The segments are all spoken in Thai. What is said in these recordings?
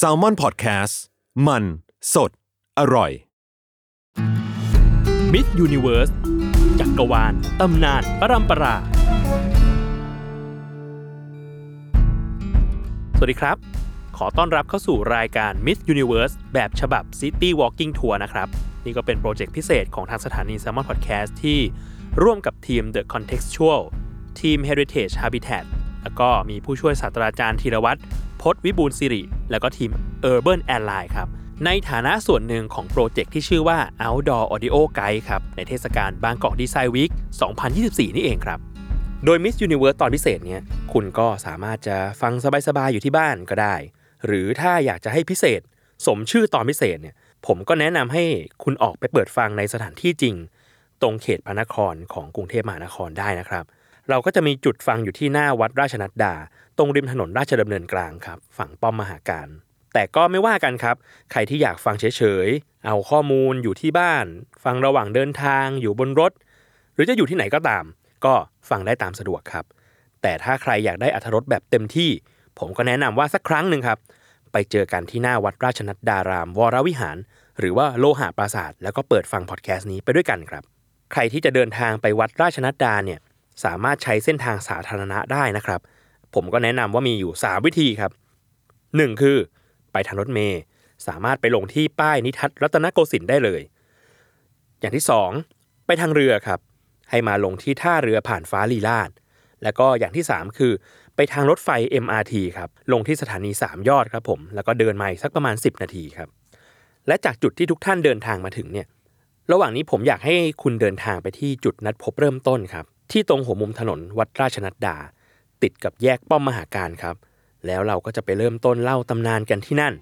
Salmon PODCAST มัน สด อร่อย Myth Universe จักรวาลตำนานปรัมปรา สวัสดีครับ ขอต้อนรับเข้าสู่รายการ Myth Universe แบบฉบับ City Walking Tour นะครับ นี่ก็เป็นโปรเจกต์พิเศษของทางสถานี s ซ l m o n Podcast ที่ร่วมกับทีม The Contextual ทีม Heritage Habitat แล้วก็มีผู้ช่วยศาสตราจารย์ธีรวัตร พจน์วิบูลสิริ แล้วก็ทีม Urban Airline ครับ ในฐานะส่วนหนึ่งของโปรเจกต์ที่ชื่อว่า Outdoor Audio Guide ครับ ในเทศกาลบางกอกดีไซน์วีค2024 นี่เองครับ โดย Miss Universe ตอนพิเศษเนี้ยคุณก็สามารถจะฟังสบายๆอยู่ที่บ้านก็ได้ หรือถ้าอยากจะให้พิเศษ สมชื่อตอนพิเศษเนี่ยผมก็แนะนำให้คุณออกไปเปิดฟังในสถานที่จริง ตรงเขตพระนครของกรุงเทพมหานครได้นะครับ เราก็จะมีจุดฟังอยู่ที่หน้าวัดราชนัดดา ตรงริมถนนราชดำเนินกลางครับ ฝั่งป้อมมหาการ แต่ก็ไม่ว่ากันครับ ใครที่อยากฟังเฉยๆ เอาข้อมูลอยู่ที่บ้าน ฟังระหว่างเดินทางอยู่บนรถ หรือจะอยู่ที่ไหนก็ตาม ก็ฟังได้ตามสะดวกครับ แต่ถ้าใครอยากได้อัธรสแบบเต็มที่ ผมก็แนะนำว่าสักครั้งหนึ่งครับ ไปเจอกันที่หน้าวัดราชนัดดาราม วรวิหาร หรือว่าโลหะปราสาทแล้วก็เปิดฟังพอดแคสต์นี้ไปด้วยกันครับ ใครที่จะเดินทางไปวัดราชนัดดาเนี่ย สามารถใช้เส้นทางสาธารณะได้นะครับ ผมก็แนะนำว่ามีอยู่ 3 วิธีครับ 1 คือ ไปทางรถเมย์สามารถไปลงที่ป้ายนิทัศรัตนโกสินทร์ได้เลย อย่างที่ 2 ไปทางเรือครับ ให้มาลงที่ท่าเรือผ่านฟ้าลีลาดแล้วก็อย่างที่ 3 คือ ไปทางรถไฟ MRT ครับลงที่สถานี 3 ยอดครับผมแล้วก็เดินมาอีกสักประมาณ 10 นาทีครับและจากจุดที่ทุกท่านเดินทางมาถึงเนี่ยระหว่างนี้ผมอยากให้คุณเดินทางไปที่จุดนัดพบเริ่มต้นครับ ที่ตรงหัวมุมถนนวัดราชนัดดา ติดกับแยกป้อมมหาการครับ แล้วเราก็จะไปเริ่มต้นเล่าตำนานกันที่นั่น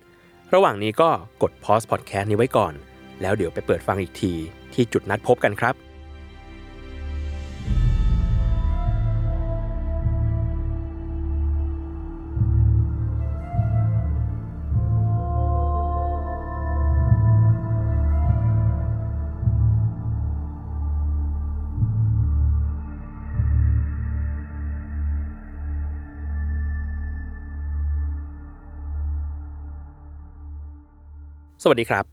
ระหว่างนี้ก็กดพอสพอดแคสต์นี้ไว้ก่อน แล้วเดี๋ยวไปเปิดฟังอีกทีที่จุดนัดพบกันครับ สวัสดีครับ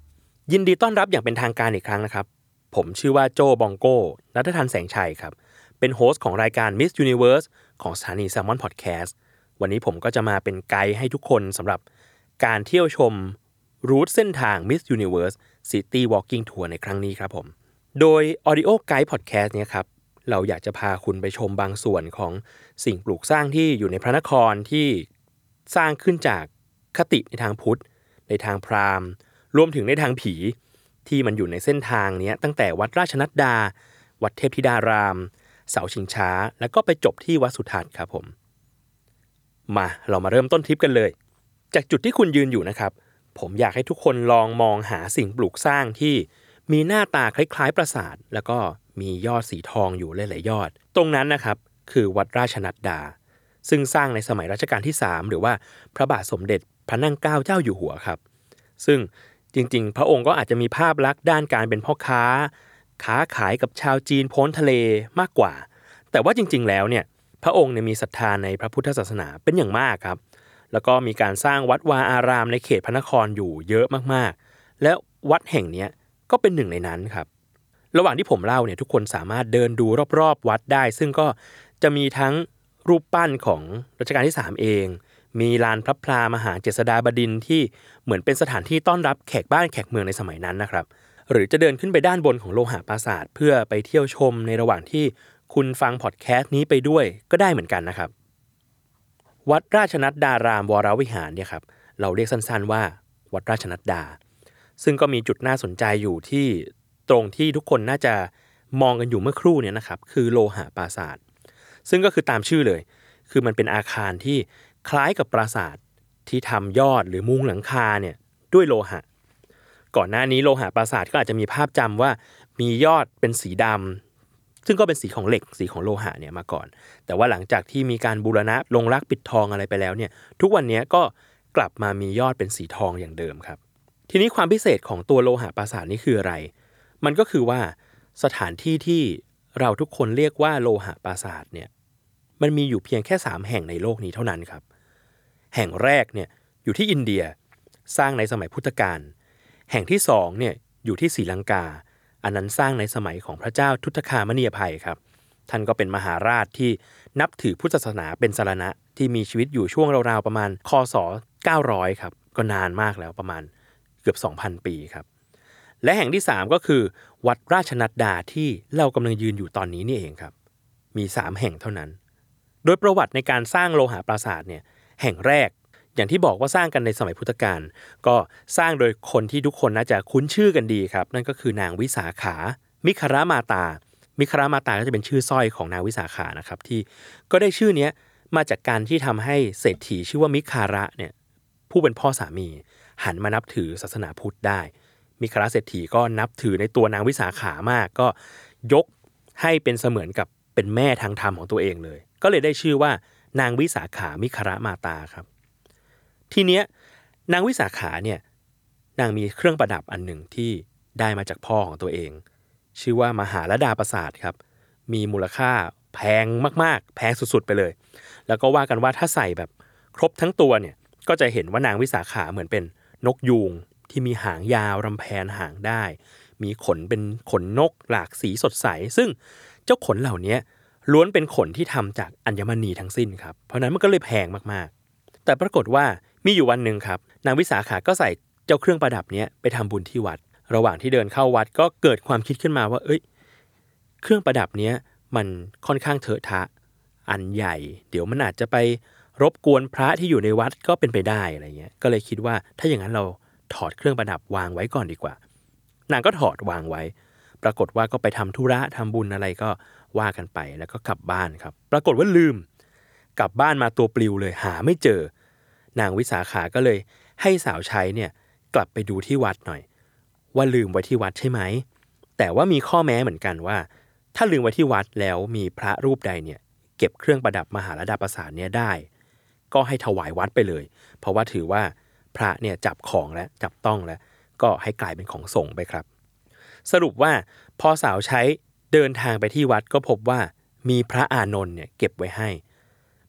ยินดีต้อนรับอย่างเป็นทางการอีกครั้งนะครับ ผมชื่อว่าโจบองโก้นัททันแสงชัยครับ เป็นโฮสต์ของรายการ Miss Universe ของสถานี Salmon Podcast วันนี้ผมก็จะมาเป็นไกด์ให้ทุกคนสำหรับการเที่ยวชมรูทเส้นทาง Miss Universe City Walking Tour ในครั้งนี้ครับผม โดย Audio Guide Podcast เนี่ยครับ เราอยากจะพาคุณไปชมบางส่วนของสิ่งปลูกสร้างที่อยู่ในพระนครที่สร้างขึ้นจากคติในทางพุทธ ในทางพราหมณ์ รวมถึงในทางผีที่มันอยู่ในเส้นทางนี้ตั้งแต่วัดราชนัดดา วัดเทพธิดาราม เสาชิงช้า แล้วก็ไปจบที่วัดสุทัศน์ครับผม มาเรามาเริ่มต้นทริปกันเลย จากจุดที่คุณยืนอยู่นะครับ ผมอยากให้ทุกคนลองมองหาสิ่งปลูกสร้างที่มีหน้าตาคล้ายๆปราสาท แล้วก็มียอดสีทองอยู่หลายๆยอด ตรงนั้นนะครับคือวัดราชนัดดา ซึ่งสร้างในสมัยรัชกาลที่ 3 หรือว่าพระบาทสมเด็จพระนั่งเกล้าเจ้าอยู่หัวครับ ซึ่ง จริงๆ พระองค์ก็อาจจะมีภาพลักษณ์ด้านการเป็นพ่อค้า ค้าขายกับชาวจีนพ้นทะเลมากกว่า แต่ว่าจริงๆ แล้วเนี่ยพระองค์เนี่ยมีศรัทธาในพระพุทธศาสนาเป็นอย่างมากครับ แล้วก็มีการสร้างวัดวาอารามในเขตพระนครอยู่เยอะมากๆ และวัดแห่งนี้ก็เป็นหนึ่งในนั้นครับ ระหว่างที่ผมเล่าเนี่ยทุกคนสามารถเดินดูรอบๆ วัดได้ ซึ่งก็จะมีทั้งรูปปั้นของรัชกาลที่ 3 เอง มีลานพระพลามหาเจษฎาบดินที่เหมือนเป็นสถานที่ต้อนรับแขกบ้านแขกเมืองในสมัยนั้นนะครับ หรือจะเดินขึ้นไปด้านบนของโลหะปราสาทเพื่อไปเที่ยวชมในระหว่างที่คุณฟังพอดแคสต์นี้ไปด้วยก็ได้เหมือนกันนะครับ วัดราชนัดดารามวรวิหารเนี่ยครับเราเรียกสั้นๆว่า วัดราชนัดดา ซึ่งก็มีจุดน่าสนใจอยู่ที่ตรงที่ทุกคนน่าจะมองกันอยู่เมื่อครู่เนี่ยนะครับคือโลหะปราสาทซึ่งก็คือตามชื่อเลย คือมันเป็นอาคารที่ คล้ายกับปราสาทที่ทำยอดหรือมุงหลังคาเนี่ยด้วยโลหะ ก่อนหน้านี้โลหะปราสาทก็อาจจะมีภาพจำว่ามียอดเป็นสีดำซึ่งก็เป็นสีของเหล็กสีของโลหะเนี่ยมาก่อน แต่ว่าหลังจากที่มีการบูรณะลงรักปิดทองอะไรไปแล้วเนี่ยทุกวันนี้ก็กลับมามียอดเป็นสีทองอย่างเดิมครับ ทีนี้ความพิเศษของตัวโลหะปราสาทนี่คืออะไร มันก็คือว่าสถานที่ที่เราทุกคนเรียกว่าโลหะปราสาทเนี่ยมันมีอยู่เพียงแค่ 3 แห่งในโลกนี้เท่านั้นครับ แห่งแรกเนี่ยอยู่ที่อินเดียสร้างในสมัยพุทธกาลแห่งที่สองเนี่ยอยู่ที่ศรีลังกา อันนั้นสร้างในสมัยของพระเจ้าทุตคามณียภัยครับ ท่านก็เป็นมหาราชที่นับถือพุทธศาสนาเป็นสารณะที่มีชีวิตอยู่ช่วงราวๆประมาณคศ900ครับก็นานมากแล้วประมาณเกือบ 2,000 ปีครับและแห่งที่ 3 ก็คือ วัดราชนัดดาที่เรากำลังยืนอยู่ตอนนี้นี่เองครับ มี 3 แห่งเท่านั้น โดยประวัติในการสร้างโลหะปราสาทเนี่ย แห่งแรก อย่างที่บอกว่าสร้างกันในสมัยพุทธกาลก็สร้างโดยคนที่ทุกคนน่าจะคุ้นชื่อกันดีครับ นั่นก็คือนางวิสาขา มิครามาตา มิครามาตาก็จะเป็นชื่อสร้อยของนางวิสาขานะครับที่ก็ได้ชื่อเนี้ยมาจากการที่ทำให้เศรษฐีชื่อว่ามิคาระเนี่ยผู้เป็นพ่อสามี หันมานับถือศาสนาพุทธได้ มิคาระเศรษฐีก็นับถือในตัวนางวิสาขามาก ก็ยกให้เป็นเสมือนกับเป็นแม่ทางธรรมของตัวเองเลย ก็เลยได้ชื่อว่า นางวิสาขามิคาระมาตาครับ ทีเนี้ยนางวิสาขาเนี่ยนางมีเครื่องประดับอันหนึ่งที่ได้มาจากพ่อของตัวเอง ชื่อว่ามหาลดาประสาทครับ มีมูลค่าแพงมากๆ แพงสุดๆไปเลย แล้วก็ว่ากันว่าถ้าใส่แบบครบทั้งตัวเนี่ยก็จะเห็นว่านางวิสาขาเหมือนเป็นนกยูงที่มีหางยาวรำแพนหางได้ มีขนเป็นขนนกหลากสีสดใส ซึ่งเจ้าขนเหล่านี้ ล้วนเป็นขนที่ทำจากอัญมณีทั้งสิ้นครับ เพราะนั้นมันก็เลยแพงมากๆ แต่ปรากฏว่ามีอยู่วันหนึ่งครับนางวิสาขาก็ใส่เจ้าเครื่องประดับเนี้ยไปทำบุญที่วัด ระหว่างที่เดินเข้าวัดก็เกิดความคิดขึ้นมาว่า เอ้ย เครื่องประดับเนี้ยมันค่อนข้างเถอะทะ อันใหญ่ เดี๋ยวมันอาจจะไปรบกวนพระที่อยู่ในวัดก็เป็นไปได้อะไรเงี้ย ก็เลยคิดว่าถ้าอย่างนั้นเราถอดเครื่องประดับวางไว้ก่อนดีกว่า นางก็ถอดวางไว้ ปรากฏว่าก็ไปทำธุระทำบุญอะไรก็ ว่ากันไปแล้วก็กลับบ้านครับ ปรากฏว่าลืม กลับบ้านมาตัวปลิวเลยหาไม่เจอ นางวิสาขาก็เลย ให้สาวใช้เนี่ยกลับไปดูที่วัดหน่อย ว่าลืมไว้ที่วัดใช่ไหม แต่ว่ามีข้อแม้เหมือนกันว่า ถ้าลืมไว้ที่วัดแล้วมีพระรูปใดเนี่ยเก็บเครื่องประดับมหาลดาประสาทเนี่ยได้ ก็ให้ถวายวัดไปเลย เพราะว่าถือว่าพระเนี่ยจับของและจับต้องแล้ว ก็ให้กลายเป็นของส่งไปครับ สรุปว่าพอสาวใช้ เดินทางไปที่วัดก็พบว่ามีพระอานนท์เนี่ยเก็บไว้ให้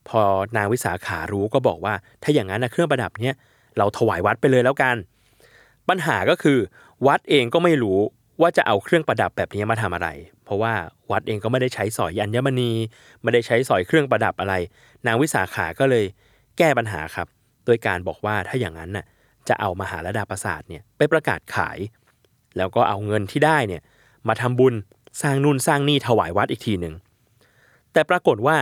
พอนางวิสาขารู้ก็บอกว่า ถ้าอย่างนั้นนะเครื่องประดับเนี่ยเราถวายวัดไปเลยแล้วกัน ปัญหาก็คือวัดเองก็ไม่รู้ว่าจะเอาเครื่องประดับแบบนี้มาทำอะไร เพราะว่าวัดเองก็ไม่ได้ใช้สอยอัญมณีไม่ได้ใช้สอยเครื่องประดับอะไร นางวิสาขาก็เลยแก้ปัญหาครับ โดยการบอกว่าถ้าอย่างนั้นน่ะจะเอามหาลดาประสาทเนี่ยไปประกาศขาย แล้วก็เอาเงินที่ได้เนี่ยมาทำบุญ สร้างนู่นสร้างนี่ถวายวัดอีกทีหนึ่งแต่ปรากฏว่า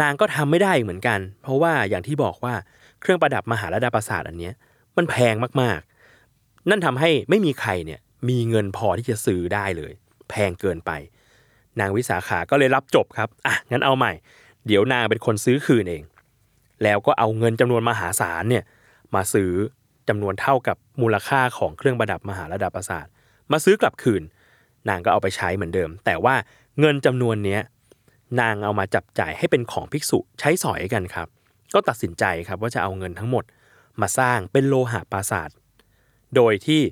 นางก็ทำไม่ได้เหมือนกัน เพราะว่าอย่างที่บอกว่าเครื่องประดับมหาลดาประสาทอันเนี้ยมันแพงมากๆ นั่นทำให้ไม่มีใครเนี่ยมีเงินพอที่จะซื้อได้เลย แพงเกินไป นางวิสาขาก็เลยรับจบครับอะงั้นเอาใหม่ เดี๋ยวนางเป็นคนซื้อคืนเอง แล้วก็เอาเงินจำนวนมหาศาลเนี่ยมาซื้อจำนวนเท่ากับมูลค่าของเครื่องประดับมหาระดับประสาทมาซื้อกลับคืน นางก็เอาไปใช้เหมือนเดิม แต่ว่าเงินจำนวนเนี้ยนางเอามาจับจ่ายให้เป็นของภิกษุใช้สอยกันครับ ก็ตัดสินใจครับว่าจะเอาเงินทั้งหมดมาสร้างเป็นโลหะปราสาท โดยที่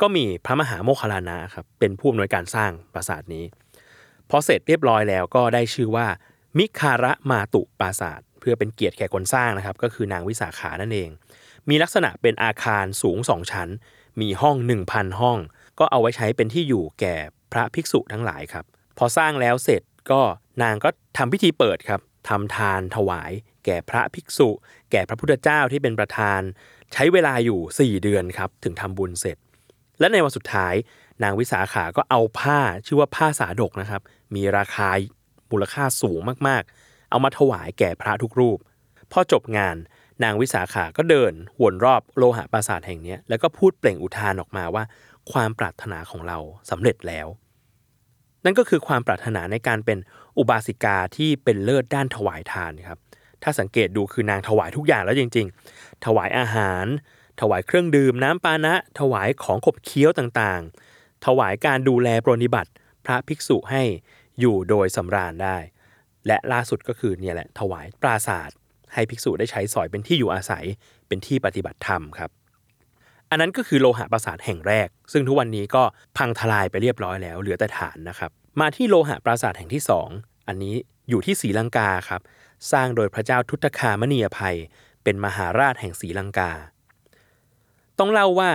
ก็มีพระมหาโมคคลลานะครับเป็นผู้อำนวยการสร้างปราสาทนี้พอเสร็จเรียบร้อยแล้วก็ได้ชื่อว่า มิคาระมาตุปราสาท เพื่อเป็นเกียรติแก่คนสร้างนะครับ ก็คือนางวิสาขานั่นเอง มีลักษณะเป็นอาคารสูงสองชั้น มีห้อง 1,000 ห้อง ก็เอาไว้ใช้เป็นที่อยู่แก่พระภิกษุทั้งหลายครับ พอสร้างแล้วเสร็จก็นางก็ทำพิธีเปิดครับทำทานถวาย แก่พระภิกษุ แก่พระพุทธเจ้าที่เป็นประธาน ใช้เวลาอยู่ 4 เดือนครับ ถึงทำบุญเสร็จ และในวันสุดท้าย นางวิสาขาก็เอาผ้าชื่อว่าผ้าสาดกนะครับ มีราคามูลค่าสูงมากๆ เอามาถวายแก่พระทุกรูป พอจบงานนางวิสาขาก็เดินวนรอบโลหะปราสาทแห่งนี้แล้วก็พูดเปล่งอุทานออกมาว่า ความปรารถนาของเราสำเร็จแล้ว นั่นก็คือความปรารถนาในการเป็นอุบาสิกาที่เป็นเลิศด้านถวายทานครับถ้าสังเกตดูคือนางถวายทุกอย่างแล้วจริง ๆ ถวายอาหาร ถวายเครื่องดื่มน้ำปานะ ถวายของขบเคี้ยวต่างๆ ถวายการดูแลปรนิบัติ พระภิกษุให้อยู่โดยสำราญได้ และล่าสุดก็คือเนี่ยแหละถวายปราศาสตร์ให้ภิกษุได้ใช้สอยเป็นที่อยู่อาศัยเป็นที่ปฏิบัติธรรมครับ อันนั้นก็คือโลหะปราสาทแห่งแรก ซึ่งทุกวันนี้ก็พังทลายไปเรียบร้อยแล้ว เหลือแต่ฐานนะครับมาที่โลหะปราสาทแห่งที่สองอันนี้อยู่ที่ศรีลังกาครับสร้างโดยพระเจ้าทุตคามณียภัย เป็นมหาราชแห่งศรีลังกา ต้องเล่าว่า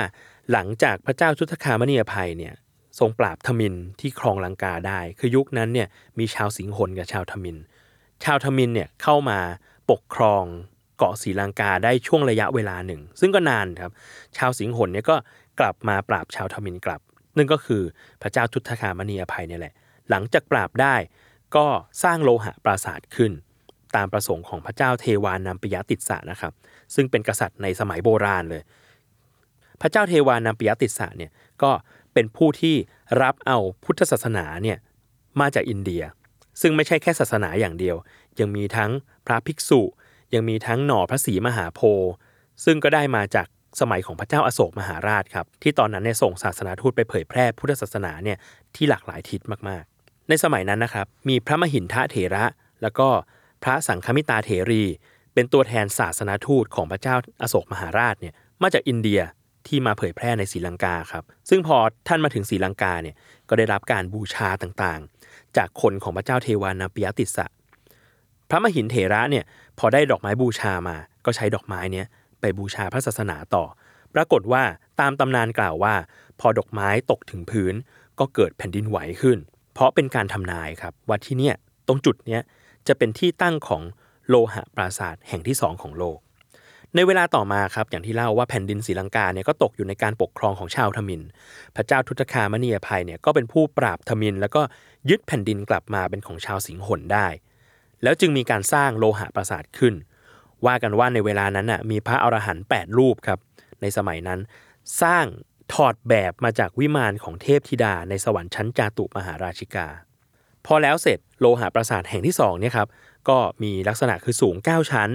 หลังจากพระเจ้าทุตคามณียภัยเนี่ยทรงปราบทมินที่ครองลังกาได้ คือยุคนั้นเนี่ยมีชาวสิงหนกับชาวทมิน ชาวทมินเนี่ยเข้ามาปกครอง เกาะศรีลังกาได้ช่วงระยะเวลาหนึ่ง ซึ่งก็นานครับ ชาวสิงหนเนี่ยก็กลับมาปราบชาวทมินกลับ นั่นก็คือพระเจ้าทุตคามณีอภัยเนี่ยแหละ หลังจากปราบได้ก็สร้างโลหะปราสาทขึ้น ตามประสงค์ของพระเจ้าเทวานามปิยติสสะนะครับ ซึ่งเป็นกษัตริย์ในสมัยโบราณเลย พระเจ้าเทวานามปิยติสสะเนี่ยก็เป็นผู้ที่รับเอาพุทธศาสนาเนี่ยมาจากอินเดีย ซึ่งไม่ใช่แค่ศาสนาอย่างเดียว ยังมีทั้งพระภิกษุ ยังมีทั้งหน่อพระศรีมหาโพธิ์ซึ่งก็ได้มาจากสมัยของพระเจ้าอาโศกมหาราชครับที่ตอนนั้นเนี่ยส่งศาสนาทูตไปเผยแพร่พุทธศาสนาเนี่ยที่หลากหลายทิศมากๆ ในสมัยนั้นนะครับมีพระมหินทะเถระ แล้วก็พระสังฆมิตาเถรี เป็นตัวแทนศาสนาทูตของพระเจ้าอาโศกมหาราชเนี่ยมาจากอินเดียที่มาเผยแพร่ในศรีลังกาครับซึ่งพอท่านมาถึงศรีลังกาเนี่ยก็ได้รับการบูชาต่างๆ จากคนของพระเจ้าเทวานาปิยติสะ ระมหินเถระเนี่ยพอได้ดอกไม้บูชามา ก็ใช้ดอกไม้เนี้ยไปบูชาพระศาสนาต่อ ปรากฏว่าตามตำนานกล่าวว่า พอดอกไม้ตกถึงพื้น ก็เกิดแผ่นดินไหวขึ้น เพราะเป็นการทำนายครับว่าที่เนี่ยตรงจุดเนี้ยจะเป็นที่ตั้งของโลหะปราสาทแห่งที่สองของโลก ในเวลาต่อมาครับอย่างที่เล่าว่าแผ่นดินศรีลังกาเนี่ยก็ตกอยู่ในการปกครองของชาวทมิน พระเจ้าทุตคามณียภัยเนี่ยก็เป็นผู้ปราบทมิน แล้วก็ยึดแผ่นดินกลับมาเป็นของชาวสิงหนได้ แล้วจึงมีการสร้างโลหะปราสาทขึ้น ว่ากันว่าในเวลานั้นน่ะมีพระอรหันต์8รูปครับ ในสมัยนั้น สร้างถอดแบบมาจากวิมานของเทพธิดาในสวรรค์ชั้นจาตุมหาราชิกา พอแล้วเสร็จโลหะปราสาทแห่งที่2เนี่ยครับก็มีลักษณะคือสูง 9 ชั้น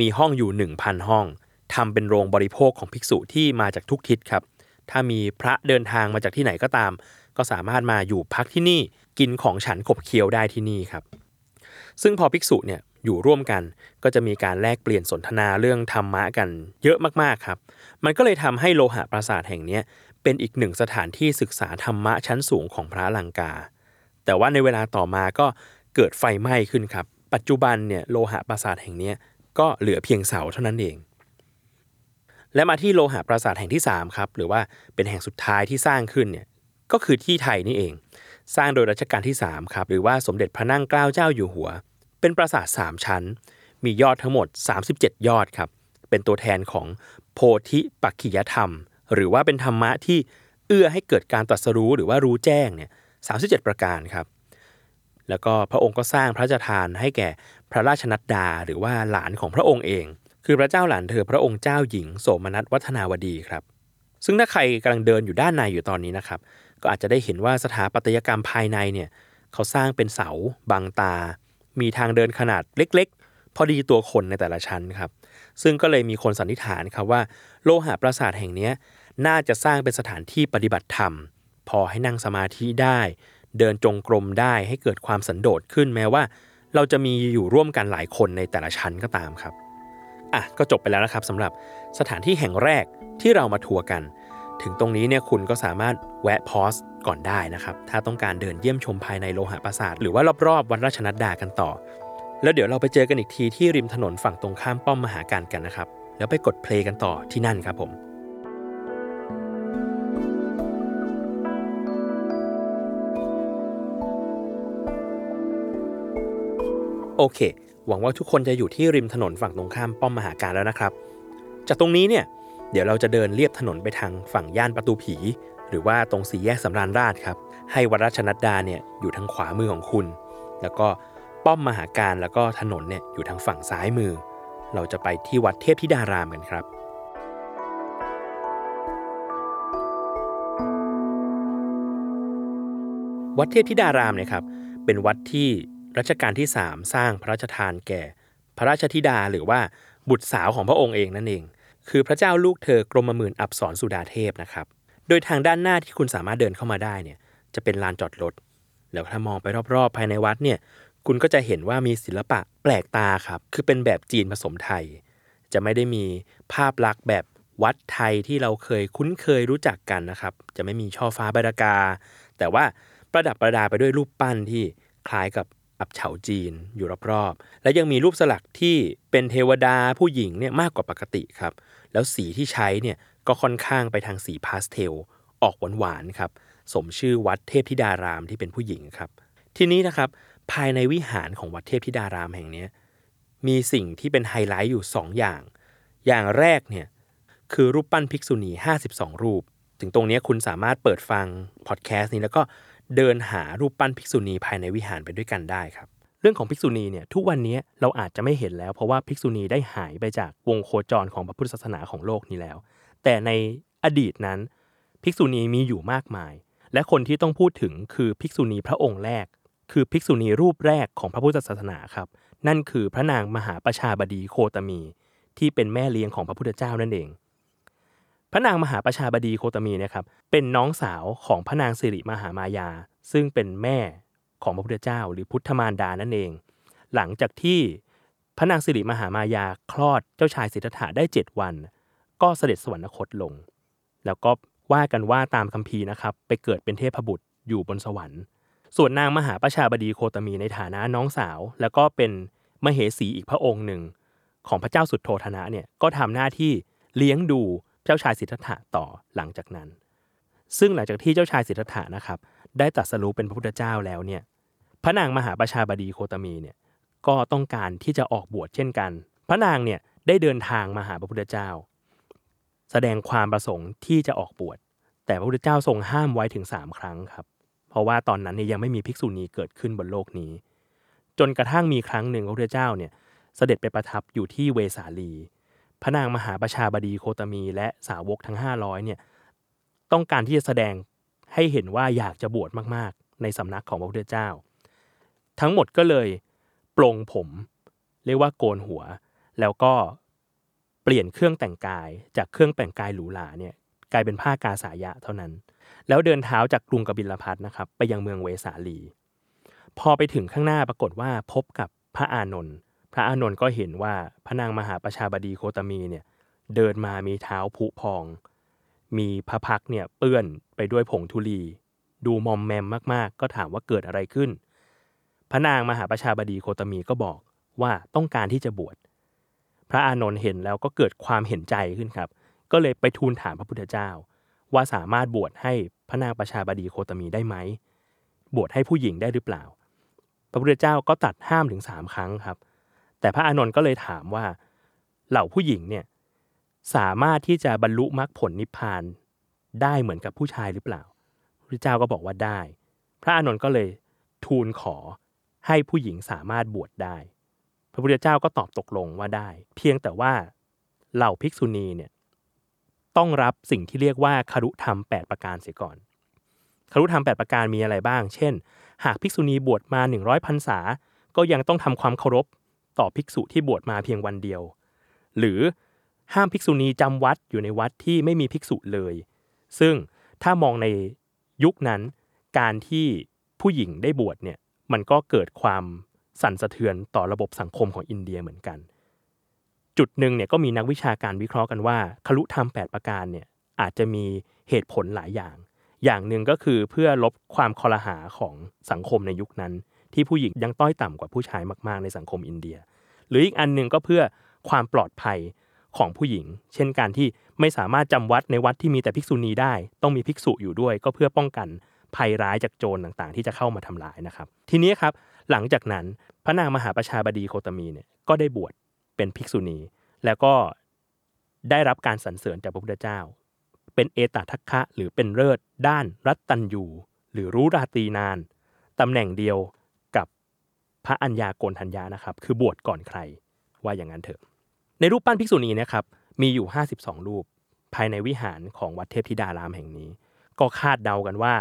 มีห้องอยู่ 1,000 ห้องทำเป็นโรงบริโภคของภิกษุที่มาจากทุกทิศครับ ถ้ามีพระเดินทางมาจากที่ไหนก็ตาม ก็สามารถมาอยู่พักที่นี่กินของฉันขบเคี้ยวได้ที่นี่ครับ ซึ่งพอภิกษุเนี่ยอยู่ร่วมกัน ก็จะมีการแลกเปลี่ยนสนทนาเรื่องธรรมะกันเยอะมากๆครับ มันก็เลยทำให้โลหะปราสาทแห่งนี้เป็นอีกหนึ่งสถานที่ศึกษาธรรมะชั้นสูงของพระลังกา แต่ว่าในเวลาต่อมาก็เกิดไฟไหม้ขึ้นครับ ปัจจุบันเนี่ยโลหะปราสาทแห่งนี้ก็เหลือเพียงเสาเท่านั้นเอง และมาที่โลหะปราสาทแห่งที่3ครับหรือว่าเป็นแห่งสุดท้ายที่สร้างขึ้นเนี่ยก็คือที่ไทยนี่เอง สร้างโดยรัชกาลที่3ครับหรือว่าสมเด็จพระนั่งเกล้าเจ้าอยู่หัว เป็นปราสาท 3 ชั้น มียอดทั้งหมด 37 ยอดครับเป็นตัวแทนของโพธิปักขิยธรรม หรือว่าเป็นธรรมะที่เอื้อให้เกิดการตรัสรู้หรือว่ารู้แจ้งเนี่ย37ประการครับ แล้วก็พระองค์ก็สร้างพระราชทานให้แก่พระราชนัดดาหรือว่าหลานของพระองค์เอง คือพระเจ้าหลานเธอพระองค์เจ้าหญิงโสมนัสวัฒนาวดีครับ ซึ่งถ้าใครกำลังเดินอยู่ด้านในอยู่ตอนนี้นะครับ ก็อาจจะได้เห็นว่าสถาปัตยกรรมภายในเนี่ยเขาสร้างเป็นเสาบังตา มีทางเดินขนาดเล็ก ๆ พอดีตัวคนในแต่ละชั้นครับ ซึ่งก็เลยมีคนสันนิษฐานครับว่า โลหะปราสาทแห่งนี้น่าจะสร้างเป็นสถานที่ปฏิบัติธรรม พอให้นั่งสมาธิได้ เดินจงกรมได้ให้เกิดความสันโดษขึ้นแม้ว่า เราจะมีอยู่ร่วมกันหลายคนในแต่ละชั้นก็ตามครับอะก็จบไปแล้วนะครับสำหรับสถานที่แห่งแรกที่เรามาทัวร์กัน ถึงตรงนี้เนี่ยคุณก็สามารถแวะพอสก่อนได้นะครับ ถ้าต้องการเดินเยี่ยมชมภายในโลหะปราสาทหรือว่ารอบๆวัดราชนัดดากันต่อ แล้วเดี๋ยวเราไปเจอกันอีกทีที่ริมถนนฝั่งตรงข้ามป้อมมหาการกันนะครับ แล้วไปกดเพลงกันต่อที่นั่นครับผมโอเค หวังว่าทุกคนจะอยู่ที่ริมถนนฝั่งตรงข้ามป้อมมหาการแล้วนะครับ จากตรงนี้เนี่ย เดี๋ยวเราจะเดินเลียบถนนไปทางฝั่งย่านประตูผี หรือว่าตรงสี่แยกสำราญราชครับ ให้วัดราชนัดดาเนี่ยอยู่ทางขวามือของคุณ แล้วก็ป้อมมหาการแล้วก็ถนนเนี่ยอยู่ทางฝั่งซ้ายมือ เราจะไปที่วัดเทพธิดารามกันครับวัดเทพธิดารามเนี่ยครับเป็นวัดที่รัชกาลที่ 3 สร้างพระราชทานแก่ พระราชธิดาหรือว่าบุตรสาวของพระองค์เองนั่นเอง คือพระเจ้าลูกเธอกรมหมื่นอับสรสุดาเทพนะครับ โดยทางด้านหน้าที่คุณสามารถเดินเข้ามาได้เนี่ยจะเป็นลานจอดรถ แล้วถ้ามองไปรอบๆ ภายในวัดเนี่ยคุณก็จะเห็นว่ามีศิลปะแปลกตาครับ คือเป็นแบบจีนผสมไทย จะไม่ได้มีภาพลักษณ์แบบวัดไทยที่เราเคยคุ้นเคยรู้จักกันนะครับ จะไม่มีช่อฟ้าใบรากา แต่ว่าประดับประดาไปด้วยรูปปั้นที่คล้ายกับอับเฉาจีนอยู่รอบๆ และยังมีรูปสลักที่เป็นเทวดาผู้หญิงเนี่ยมากกว่าปกติครับ แล้วสีที่ใช้เนี่ยก็ค่อนข้างไปทางสีพาสเทล ออกหวานๆครับ สมชื่อวัดเทพธิดารามที่เป็นผู้หญิงครับ ทีนี้นะครับภายในวิหารของวัดเทพธิดารามแห่งนี้มีสิ่งที่เป็นไฮไลท์อยู่ 2 อย่าง อย่างแรกเนี่ยคือรูปปั้นภิกษุณี 52 รูป ถึงตรงนี้คุณสามารถเปิดฟังพอดแคสต์นี้แล้วก็เดินหารูปปั้นภิกษุณีภายในวิหารไปด้วยกันได้ครับ เรื่องของภิกษุณีเนี่ยทุกวันนี้เราอาจจะไม่เห็นแล้ว เพราะว่าภิกษุณีได้หายไปจากวงโคจรของพระพุทธศาสนาของโลกนี้แล้ว แต่ในอดีตนั้นภิกษุณีมีอยู่มากมาย และคนที่ต้องพูดถึงคือภิกษุณีพระองค์แรก คือภิกษุณีรูปแรกของพระพุทธศาสนาครับ นั่นคือพระนางมหาประชาบดีโคตมี ที่เป็นแม่เลี้ยงของพระพุทธเจ้านั่นเอง พระนางมหาประชาบดีโคตมีนะครับเป็นน้องสาวของพระนางสิริมหามายา ซึ่งเป็นแม่ ของพระพุทธเจ้า หรือพุทธมารดานั่นเอง หลังจากที่พระนางสิริมหามายาคลอดเจ้าชายสิทธัตถะได้ 7 วัน ก็เสด็จสวรรคตลง แล้วก็ว่ากันว่าตามคัมภีร์นะครับ ไปเกิดเป็นเทพบุตรอยู่บนสวรรค์ ส่วนนางมหาประชาบดีโคตมีในฐานะน้องสาว แล้วก็เป็นมเหสีอีกพระองค์หนึ่ง ของพระเจ้าสุดโทธนะเนี่ยก็ทำหน้าที่เลี้ยงดูเจ้าชายสิทธัตถะต่อหลังจากนั้น ซึ่งหลังจากที่เจ้าชายสิทธัตถะนะครับ ได้ตรัสรู้เป็นพระพุทธเจ้าแล้วเนี่ยพระนางมหาประชาบดีโคตมีเนี่ยก็ต้องการที่จะออกบวชเช่นกัน พระนางเนี่ยได้เดินทางมาหาพระพุทธเจ้า แสดงความประสงค์ที่จะออกบวชแต่พระพุทธเจ้าทรงห้ามไว้ถึง 3 ครั้งครับ เพราะว่าตอนนั้นเนี่ยยังไม่มีภิกษุณีเกิดขึ้นบนโลกนี้ จนกระทั่งมีครั้งหนึ่งพระพุทธเจ้าเนี่ยเสด็จไปประทับอยู่ที่เวสาลี พระนางมหาประชาบดีโคตมีและสาวกทั้ง 500เนี่ยต้องการที่จะแสดง ให้เห็นว่าอยากจะบวชมากๆ ในสำนักของพระพุทธเจ้า ทั้งหมดก็เลยปลงผม เรียกว่าโกนหัว แล้วก็เปลี่ยนเครื่องแต่งกายจากเครื่องแต่งกายหรูหราเนี่ยกลายเป็นผ้ากาสายะเท่านั้น แล้วเดินเท้าจากกรุงกบิลพัทนะครับไปยังเมืองเวสาลี พอไปถึงข้างหน้าปรากฏว่าพบกับพระอานนท์พระอานนท์ก็เห็นว่าพระนางมหาประชาบดีโคตมีเนี่ยเดินมามีเท้าผุพอง มีพระพักเนี่ยเปื้อนไปด้วยผงธุลี ดูมอมแมมมากๆ ก็ถามว่าเกิดอะไรขึ้น พระนางมหาประชาบดีโคตมีก็บอกว่าต้องการที่จะบวช พระอานนท์เห็นแล้วก็เกิดความเห็นใจขึ้นครับ ก็เลยไปทูลถามพระพุทธเจ้า ว่าสามารถบวชให้พระนางประชาบดีโคตมีได้ไหม บวชให้ผู้หญิงได้หรือเปล่า พระพุทธเจ้าก็ตัดห้ามถึงสามครั้งครับ แต่พระอานนท์ก็เลยถามว่าเหล่าผู้หญิงเนี่ย สามารถที่จะบรรลุมรรคผลนิพพานได้เหมือนกับผู้ชายหรือเปล่า พระเจ้าก็บอกว่าได้ พระอานนท์ก็เลยทูลขอให้ผู้หญิงสามารถบวชได้ พระพุทธเจ้าก็ตอบตกลงว่าได้ เพียงแต่ว่าเหล่าภิกษุณีเนี่ยต้องรับสิ่งที่เรียกว่าคารุธรรม 8 ประการเสียก่อนคารุธรรม 8 ประการมีอะไรบ้าง เช่น หากภิกษุณีบวชมา 100พรรษา ก็ยังต้องทำความเคารพต่อภิกษุที่บวชมาเพียงวันเดียว หรือ ห้ามภิกษุณีจำวัดอยู่ในวัดที่ไม่มีภิกษุเลย ซึ่งถ้ามองในยุคนั้น การที่ผู้หญิงได้บวชเนี่ยมันก็เกิดความสั่นสะเทือนต่อระบบสังคมของอินเดียเหมือนกัน จุดหนึ่งเนี่ยก็มีนักวิชาการวิเคราะห์กันว่าคลุธรรม 8 ประการเนี่ยอาจจะมีเหตุผลหลายอย่าง อย่างหนึ่งก็คือเพื่อลบความคอรหาของสังคมในยุคนั้น ที่ผู้หญิงยังต้อยต่ำกว่าผู้ชายมาก ๆ ในสังคมอินเดีย หรืออีกอันหนึ่งก็เพื่อความปลอดภัย ของผู้หญิง เช่นการที่ไม่สามารถจำวัดในวัดที่มีแต่ภิกษุณีได้ ต้องมีภิกษุอยู่ด้วย ก็เพื่อป้องกันภัยร้ายจากโจรต่างๆ ที่จะเข้ามาทำลายนะครับ ทีนี้ครับหลังจากนั้นพระนางมหาประชาบดีโคตมีเนี่ยก็ได้บวชเป็นภิกษุณี แล้วก็ได้รับการสรรเสริญจากพระพุทธเจ้า เป็นเอตทัคคะหรือเป็นเลิศด้านรัตตัญยูหรือรู้ราตรีนานตำแหน่งเดียวกับพระอัญญาโกณทัญญานะครับ คือบวชก่อนใครว่าอย่างนั้นเถอะ ในรูปปั้นภิกษุณีนะครับมีอยู่ 52 รูปภายในวิหารของวัดเทพธิดารามแห่งนี้ ก็คาดเดากันว่า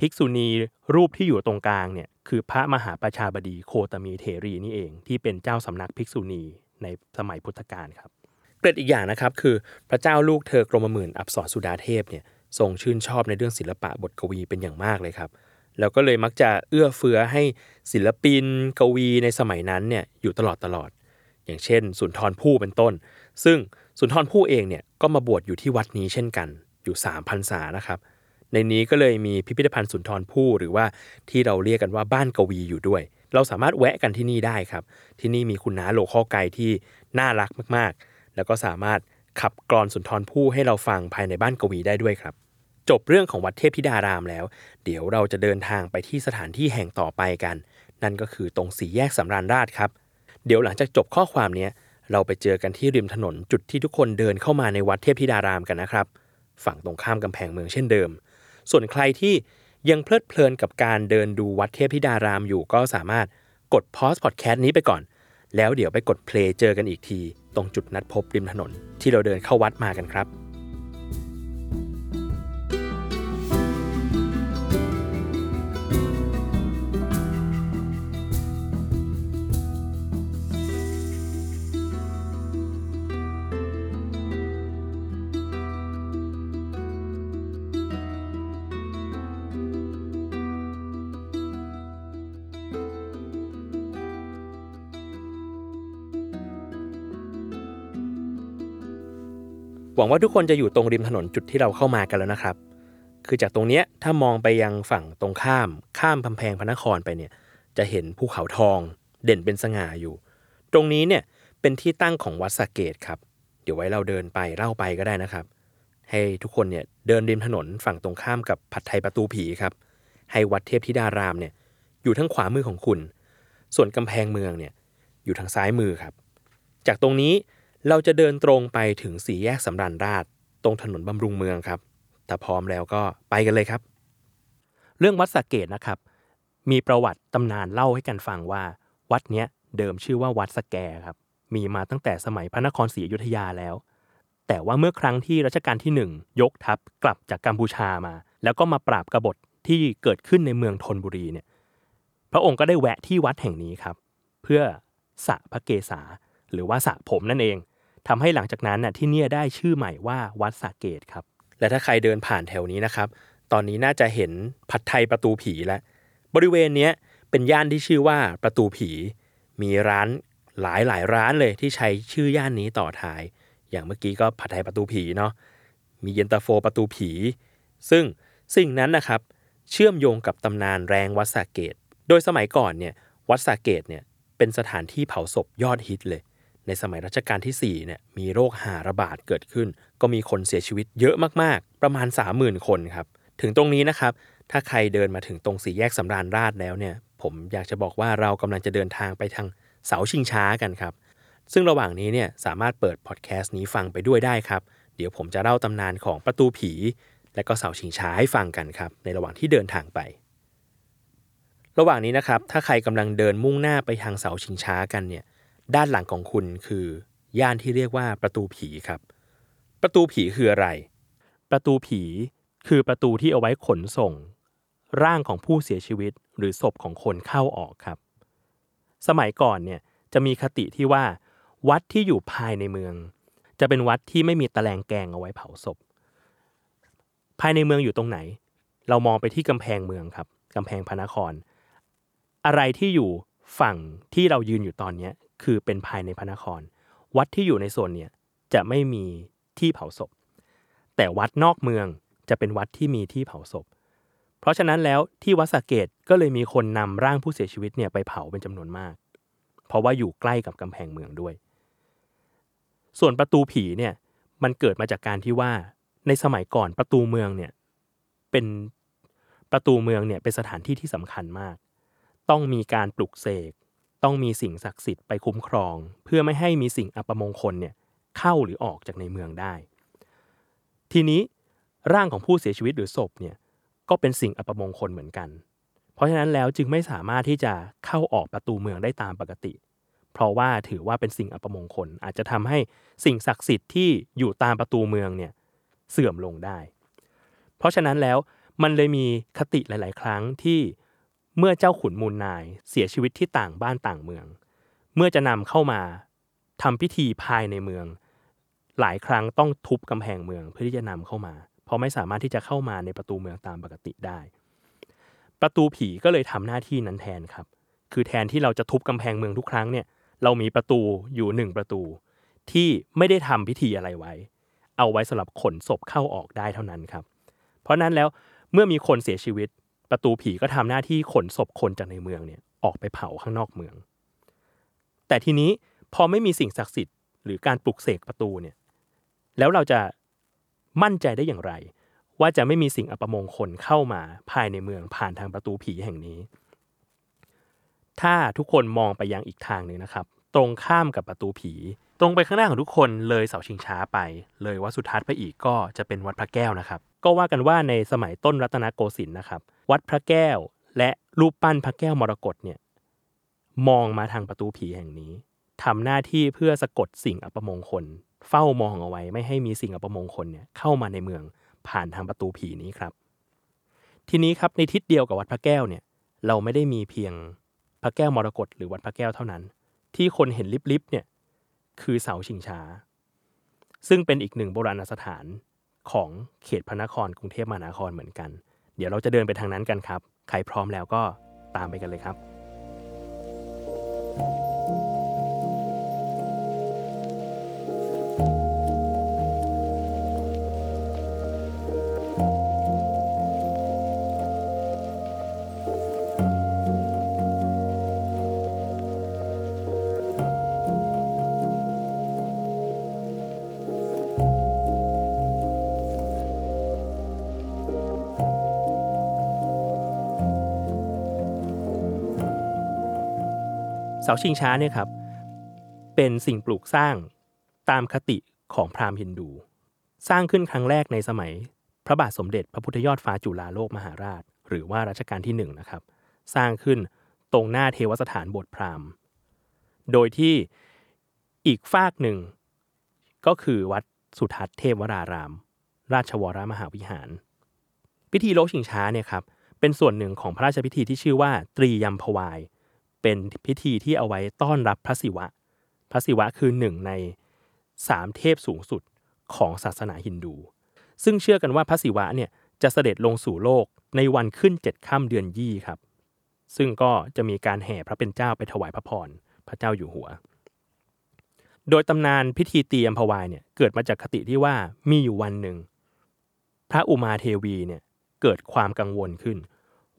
ภิกษุณีรูปที่อยู่ตรงกลางเนี่ยคือพระมหาประชาบดีโคตมีเทรีนี่เองที่เป็นเจ้าสำนักภิกษุณีในสมัยพุทธกาลครับเกร็ดอีกอย่างนะครับคือพระเจ้าลูกเธอกรมหมื่นอับสรสุดาเทพเนี่ยทรงชื่นชอบในเรื่องศิลปะบทกวีเป็นอย่างมากเลยครับ แล้วก็เลยมักจะเอื้อเฟื้อให้ศิลปินกวีในสมัยนั้นเนี่ยอยู่ตลอดตลอด อย่างเช่น สุนทรภู่เป็นต้น ซึ่งสุนทรภู่เองเนี่ยก็มาบวชอยู่ที่วัดนี้เช่นกันอยู่3พรรษานะครับ ในนี้ก็เลยมีพิพิธภัณฑ์สุนทรภู่หรือว่าที่เราเรียกกันว่าบ้านกวีอยู่ด้วย เราสามารถแวะกันที่นี่ได้ครับ ที่นี่มีคุณน้าโลข้อไกที่น่ารักมากๆ แล้วก็สามารถขับกรอนสุนทรภู่ให้เราฟังภายในบ้านกวีได้ด้วยครับ จบเรื่องของวัดเทพธิดารามแล้ว เดี๋ยวเราจะเดินทางไปที่สถานที่แห่งต่อไปกัน นั่นก็คือตรงสี่แยกสำราญราชครับ เดี๋ยวหลังจากจบข้อความเนี้ยเราไปเจอกันที่ริมถนนจุดที่ทุกคนเดินเข้ามาในวัดเทพธิดารามกันนะครับ ฝั่งตรงข้ามกำแพงเมืองเช่นเดิม ส่วนใครที่ยังเพลิดเพลินกับการเดินดูวัดเทพธิดารามอยู่ก็สามารถกดพอสพอดแคสต์นี้ไปก่อน แล้วเดี๋ยวไปกดเพลย์เจอกันอีกที ตรงจุดนัดพบริมถนนที่เราเดินเข้าวัดมากันครับ หวังว่าทุกคนจะอยู่ตรงริมถนนจุดที่เราเข้ามากันแล้วนะครับ คือจากตรงเนี้ยถ้ามองไปยังฝั่งตรงข้ามข้ามกำแพงพระนครไปเนี่ยจะเห็นภูเขาทอง เด่นเป็นสง่าอยู่ ตรงนี้เนี่ยเป็นที่ตั้งของวัดสะเกตครับ เดี๋ยวไว้เราเดินไปเล่าไปก็ได้นะครับ ให้ทุกคนเนี่ยเดินริมถนนฝั่งตรงข้ามกับผัดไทยประตูผีครับ ให้วัดเทพธิดารามเนี่ยอยู่ทางขวามือของคุณ ส่วนกำแพงเมืองเนี่ยอยู่ทางซ้ายมือครับ จากตรงนี้ เราจะเดินตรงไปถึงสี่แยกสำราญราชตรงถนนบำรุงเมืองครับถ้าพร้อมแล้วก็ไปกันเลยครับ เรื่องวัดสะเกตนะครับ มีประวัติตำนานเล่าให้กันฟังว่า วัดเนี้ยเดิมชื่อว่าวัดสแกครับ มีมาตั้งแต่สมัยพระนครศรีอยุธยาแล้ว แต่ว่าเมื่อครั้งที่รัชกาลที่หนึ่งยกทัพกลับจากกัมพูชามา แล้วก็มาปราบกบฏที่เกิดขึ้นในเมืองธนบุรีเนี่ย พระองค์ก็ได้แวะที่วัดแห่งนี้ครับ เพื่อสระพระเกศาหรือว่าสระผมนั่นเอง ทำให้หลังจากนั้นน่ะที่เนี่ยได้ชื่อใหม่ว่าวัดสระเกตครับ และถ้าใครเดินผ่านแถวนี้นะครับ ตอนนี้น่าจะเห็นผัดไทยประตูผีแล้วบริเวณเนี้ยเป็นย่านที่ชื่อว่าประตูผี มีร้านหลายหลายร้านเลยที่ใช้ชื่อย่านนี้ต่อท้าย อย่างเมื่อกี้ก็ผัดไทยประตูผีเนาะมีเย็นตาโฟประตูผี ซึ่งสิ่งนั้นนะครับ เชื่อมโยงกับตำนานแรงวัดสระเกต โดยสมัยก่อนเนี่ยวัดสระเกตเนี่ยเป็นสถานที่เผาศพยอดฮิตเลย ในสมัยรัชกาลที่4เนี่ยมีโรคหาระบาดเกิดขึ้น ก็มีคนเสียชีวิตเยอะมากๆ ประมาณ 30,000 คนครับ ถึงตรงนี้นะครับ ถ้าใครเดินมาถึงตรงสี่แยกสำราญราชแล้วเนี่ย ผมอยากจะบอกว่าเรากำลังจะเดินทางไปทางเสาชิงช้ากันครับ ซึ่งระหว่างนี้เนี่ยสามารถเปิดพอดแคสต์นี้ฟังไปด้วยได้ครับ เดี๋ยวผมจะเล่าตำนานของประตูผี และก็เสาชิงช้าให้ฟังกันครับ ในระหว่างที่เดินทางไป ระหว่างนี้นะครับ ถ้าใครกำลังเดินมุ่งหน้าไปทางเสาชิงช้ากันเนี่ย ด้านหลังของคุณคือย่านที่เรียกว่าประตูผีครับ ประตูผีคืออะไร ประตูผีคือประตูที่เอาไว้ขนส่ง ร่างของผู้เสียชีวิตหรือศพของคนเข้าออกครับ สมัยก่อนเนี่ยจะมีคติที่ว่า วัดที่อยู่ภายในเมือง จะเป็นวัดที่ไม่มีตะแลงแกงเอาไว้เผาศพ ภายในเมืองอยู่ตรงไหน เรามองไปที่กำแพงเมืองครับกำแพงพระนคร อะไรที่อยู่ฝั่งที่เรายืนอยู่ตอนนี้ คือเป็นภายในพระนคร วัดที่อยู่ในโซนเนี่ยจะไม่มีที่เผาศพ แต่วัดนอกเมืองจะเป็นวัดที่มีที่เผาศพ เพราะฉะนั้นแล้วที่วัดสะเกตก็เลยมีคนนำร่างผู้เสียชีวิตเนี่ยไปเผาเป็นจำนวนมาก เพราะว่าอยู่ใกล้กับกำแพงเมืองด้วย ส่วนประตูผีเนี่ยมันเกิดมาจากการที่ว่าในสมัยก่อนประตูเมืองเนี่ยเป็นประตูเมืองเนี่ยเป็นสถานที่ที่สำคัญมาก ต้องมีการปลุกเสก ต้องมีสิ่งศักดิ์สิทธิ์ไปคุ้มครอง เพื่อไม่ให้มีสิ่งอัปมงคลเนี่ยเข้าหรือออกจากในเมืองได้ ทีนี้ร่างของผู้เสียชีวิตหรือศพเนี่ยก็เป็นสิ่งอัปมงคลเหมือนกัน เพราะฉะนั้นแล้วจึงไม่สามารถที่จะเข้าออกประตูเมืองได้ตามปกติ เพราะว่าถือว่าเป็นสิ่งอัปมงคล อาจจะทำให้สิ่งศักดิ์สิทธิ์ที่อยู่ตามประตูเมืองเนี่ยเสื่อมลงได้ เพราะฉะนั้นแล้วมันเลยมีคติหลาย ๆ ครั้งที่ เมื่อเจ้าขุนมูลนายเสียชีวิตที่ต่างบ้านต่างเมือง เมื่อจะนำเข้ามาทำพิธีภายในเมือง หลายครั้งต้องทุบกำแพงเมืองเพื่อที่จะนำเข้ามา เพราะไม่สามารถที่จะเข้ามาในประตูเมืองตามปกติได้ ประตูผีก็เลยทำหน้าที่นั้นแทนครับ คือแทนที่เราจะทุบกำแพงเมืองทุกครั้งเนี่ยเรามีประตูอยู่หนึ่งประตู ที่ไม่ได้ทำพิธีอะไรไว้ เอาไว้สำหรับขนศพเข้าออกได้เท่านั้นครับ เพราะนั้นแล้วเมื่อมีคนเสียชีวิต ประตูผีก็ทำหน้าที่ขนศพคนจากในเมืองเนี่ยออกไปเผาข้างนอกเมือง แต่ทีนี้พอไม่มีสิ่งศักดิ์สิทธิ์หรือการปลุกเสกประตูเนี่ยแล้วเราจะมั่นใจได้อย่างไร ว่าจะไม่มีสิ่งอัปมงคลเข้ามาภายในเมืองผ่านทางประตูผีแห่งนี้ ถ้าทุกคนมองไปยังอีกทางหนึ่งนะครับ ตรงข้ามกับประตูผี ตรงไปข้างหน้าของทุกคนเลยเสาชิงช้าไป เลยวัดสุทัศน์ไปอีกก็จะเป็นวัดพระแก้วนะครับ ก็ว่ากันว่าในสมัยต้นรัตนโกสินทร์นะครับ วัดพระแก้วและรูปปั้นพระแก้วมรกตเนี่ยมองมาทางประตูผีแห่งนี้ทำหน้าที่เพื่อสะกดสิ่งอัปมงคล เฝ้ามองเอาไว้ไม่ให้มีสิ่งอัปมงคลเนี่ยเข้ามาในเมืองผ่านทางประตูผีนี้ครับ ทีนี้ครับในทิศเดียวกับวัดพระแก้วเนี่ยเราไม่ได้มีเพียงพระแก้วมรกตหรือวัดพระแก้วเท่านั้น ที่คนเห็นลิบๆเนี่ย คือเสาชิงช้า ซึ่งเป็นอีกหนึ่งโบราณสถานของเขตพระนครกรุงเทพมหานครเหมือนกัน เดี๋ยวเราจะเดินไปทางนั้นกันครับ ใครพร้อมแล้วก็ตามไปกันเลยครับ เสาชิงช้าเนี่ยครับเป็นสิ่งปลูกสร้างตามคติของพราหมณ์ฮินดู สร้างขึ้นครั้งแรกในสมัย พระบาทสมเด็จพระพุทธยอดฟ้าจุฬาโลกมหาราช หรือว่ารัชกาลที่หนึ่งนะครับสร้างขึ้นตรงหน้าเทวสถานโบสถ์พราหมณ์ โดยที่อีกฝากหนึ่ง ก็คือวัดสุทัศน์เทพวราราม ราชวรมหาวิหาร พิธีโลกชิงช้าเนี่ยครับเป็นส่วนหนึ่งของพระราชพิธีที่ชื่อว่าตรียมพวาย เป็นพิธีที่เอาไว้ต้อนรับพระศิวะ พระศิวะคือหนึ่งในสามเทพสูงสุดของศาสนาฮินดู ซึ่งเชื่อกันว่าพระศิวะเนี่ยจะเสด็จลงสู่โลกในวันขึ้นเจ็ดค่ำเดือนยี่ครับ ซึ่งก็จะมีการแห่พระเป็นเจ้าไปถวายพระพรพระเจ้าอยู่หัว โดยตำนานพิธีตีอัมพวายเนี่ยเกิดมาจากคติที่ว่ามีอยู่วันหนึ่ง พระอุมาเทวีเนี่ยเกิดความกังวลขึ้น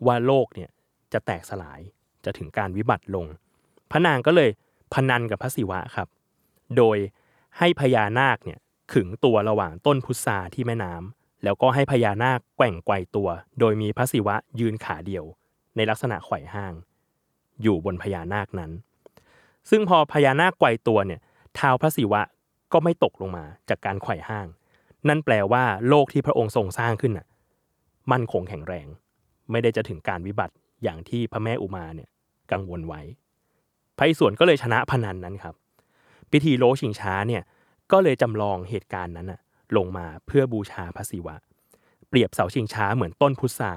ว่าโลกเนี่ยจะแตกสลาย จะถึงการวิบัติลง พระนางก็เลยพนันกับพระศิวะครับ โดยให้พญานาคเนี่ยขึงตัวระหว่างต้นพุทราที่แม่น้ำแล้วก็ให้พญานาคแกว่งไกวตัว โดยมีพระศิวะยืนขาเดียว ในลักษณะไขว่ห้าง อยู่บนพญานาคนั้น ซึ่งพอพญานาคไกวตัวเนี่ยเท้าพระศิวะก็ไม่ตกลงมาจากการไขว่ห้าง นั่นแปลว่าโลกที่พระองค์ทรงสร้างขึ้นน่ะ มั่นคงแข็งแรง ไม่ได้จะถึงการวิบัติอย่างที่พระแม่อุมาเนี่ย กังวลไว้พระอิศวรก็เลยชนะพนันนั้นครับ พิธีโลชิงช้าเนี่ยก็เลยจำลองเหตุการณ์นั้นน่ะลงมาเพื่อบูชาพระศิวะ เปรียบเสาชิงช้าเหมือนต้นพุทรา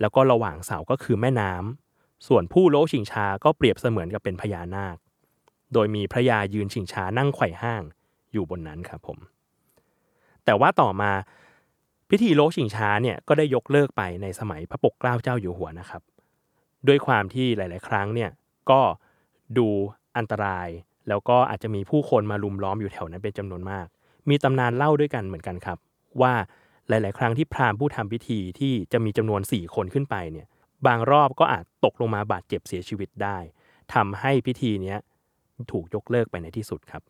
แล้วก็ระหว่างเสาก็คือแม่น้ำส่วนผู้โลชิงช้าก็เปรียบเสมือนกับเป็นพญานาค โดยมีพระยายืนชิงช้านั่งไขว่ห้างอยู่บนนั้นครับผม แต่ว่าต่อมาพิธีโลชิงช้าเนี่ยก็ได้ยกเลิกไปในสมัยพระปกเกล้าเจ้าอยู่หัวนะครับ ด้วยความที่หลาย ๆ ครั้งเนี่ยก็ดูอันตราย แล้วก็อาจจะมีผู้คนมาลุมล้อมอยู่แถวนั้นเป็นจำนวนมาก มีตำนานเล่าด้วยกันเหมือนกันครับ ว่าหลาย ๆ ครั้งที่พราหมณ์ผู้ทำพิธีที่จะมีจำนวน 4 คนขึ้นไปเนี่ยบางรอบก็อาจตกลงมาบาดเจ็บเสียชีวิตได้ทำให้พิธีเนี้ยถูกยกเลิกไปในที่สุดครับ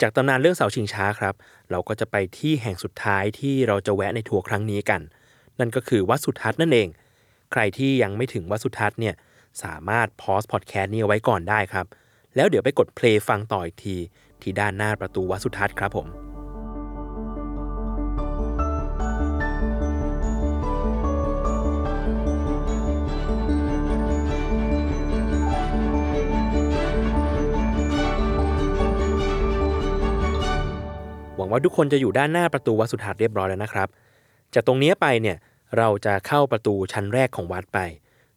จากตำนานเรื่องเสาชิงช้าครับ เราก็จะไปที่แห่งสุดท้ายที่เราจะแวะในทัวร์ครั้งนี้กัน นั่นก็คือวัดสุทัศน์นั่นเอง ใครที่ยังไม่ถึงวัดสุทัศน์เนี่ยสามารถพอสพอดแคสต์นี้เอาไว้ก่อนได้ครับ แล้วเดี๋ยวไปกดเพลย์ฟังต่ออีกที ที่ด้านหน้าประตูวัดสุทัศน์ครับผมหวังว่าทุกคนจะอยู่ด้านหน้าประตูวัดสุทัศน์เรียบร้อยแล้วนะครับ จากตรงนี้ไปเนี่ย เราจะเข้าประตูชั้นแรกของวัดไป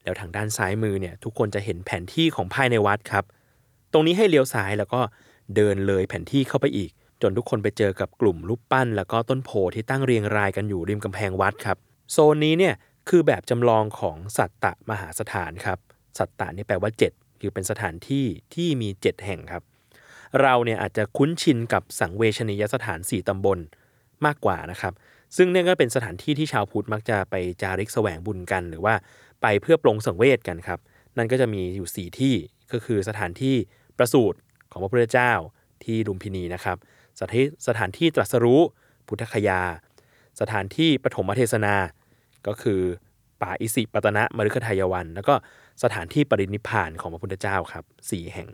แล้วทางด้านซ้ายมือเนี่ยทุกคนจะเห็นแผนที่ของภายในวัดครับ ตรงนี้ให้เลี้ยวซ้ายแล้วก็เดินเลยแผนที่เข้าไปอีก จนทุกคนไปเจอกับกลุ่มรูปปั้น แล้วก็ต้นโพที่ตั้งเรียงรายกันอยู่ริมกำแพงวัดครับ โซนนี้เนี่ยคือแบบจำลองของสัตตะมหาสถานครับ สัตตะนี่แปลว่า 7 คือเป็นสถานที่ที่มี 7 แห่งครับ เราเนี่ยอาจจะคุ้นชินกับสังเวชนียสถาน 4 ตำบลมากกว่านะครับ ซึ่งเนี่ยก็เป็นสถานที่ที่ชาวพุทธมักจะไปจาริกแสวงบุญกัน หรือว่าไปเพื่อปลงสังเวชกันครับ นั่นก็จะมีอยู่ 4 ที่ก็คือสถานที่ประสูติของพระพุทธเจ้าที่ลุมพินีนะครับสถานสถานที่ตรัสรู้พุทธคยา สถานที่ปฐมเทศนา ก็คือป่าอิสิปตนะมฤคทายวัน แล้วก็สถานที่ปรินิพานของพระพุทธเจ้าครับสี่แห่ง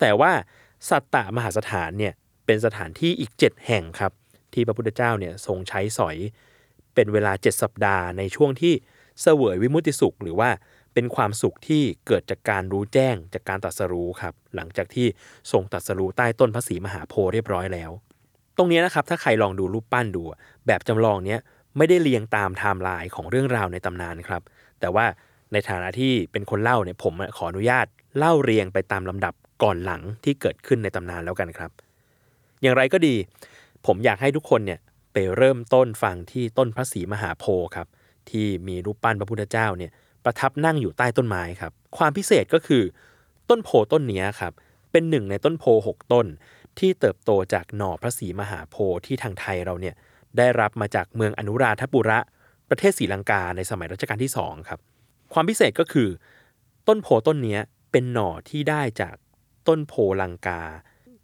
แต่ว่าสัตตมหาสถานเนี่ยเป็นสถานที่อีก 7 แห่งครับ ที่พระพุทธเจ้าเนี่ยทรงใช้สอยเป็นเวลา 7 สัปดาห์ในช่วงที่เสวยวิมุติสุข หรือว่าเป็นความสุขที่เกิดจากการรู้แจ้งจากการตรัสรู้ครับหลังจากที่ทรงตรัสรู้ใต้ต้นพระศรีมหาโพธิ์เรียบร้อยแล้ว ตรงนี้นะครับถ้าใครลองดูรูปปั้นดู แบบจำลองเนี้ยไม่ได้เรียงตามไทม์ไลน์ของเรื่องราวในตำนานครับ แต่ว่าในฐานะที่เป็นคนเล่าเนี่ยผมขออนุญาตเล่าเรียงไปตามลำดับก่อนหลังที่เกิดขึ้นในตำนานแล้วกันครับ อย่างไรก็ดี ผมอยากให้ทุกคนเนี่ยไปเริ่มต้นฟังที่ต้นพระศรีมหาโพธิ์ครับ ที่มีรูปปั้นพระพุทธเจ้าเนี่ยประทับนั่งอยู่ใต้ต้นไม้ครับ ความพิเศษก็คือ ต้นโพต้นนี้ครับ เป็นหนึ่งในต้นโพหกต้น ที่เติบโตจากหน่อพระศรีมหาโพธิ์ที่ทางไทยเราเนี่ยได้รับมาจากเมืองอนุราธปุระ ประเทศศรีลังกาในสมัยรัชกาลที่สองครับความพิเศษก็คือ ต้นโพต้นนี้เป็นหน่อที่ได้จากต้นโพลังกา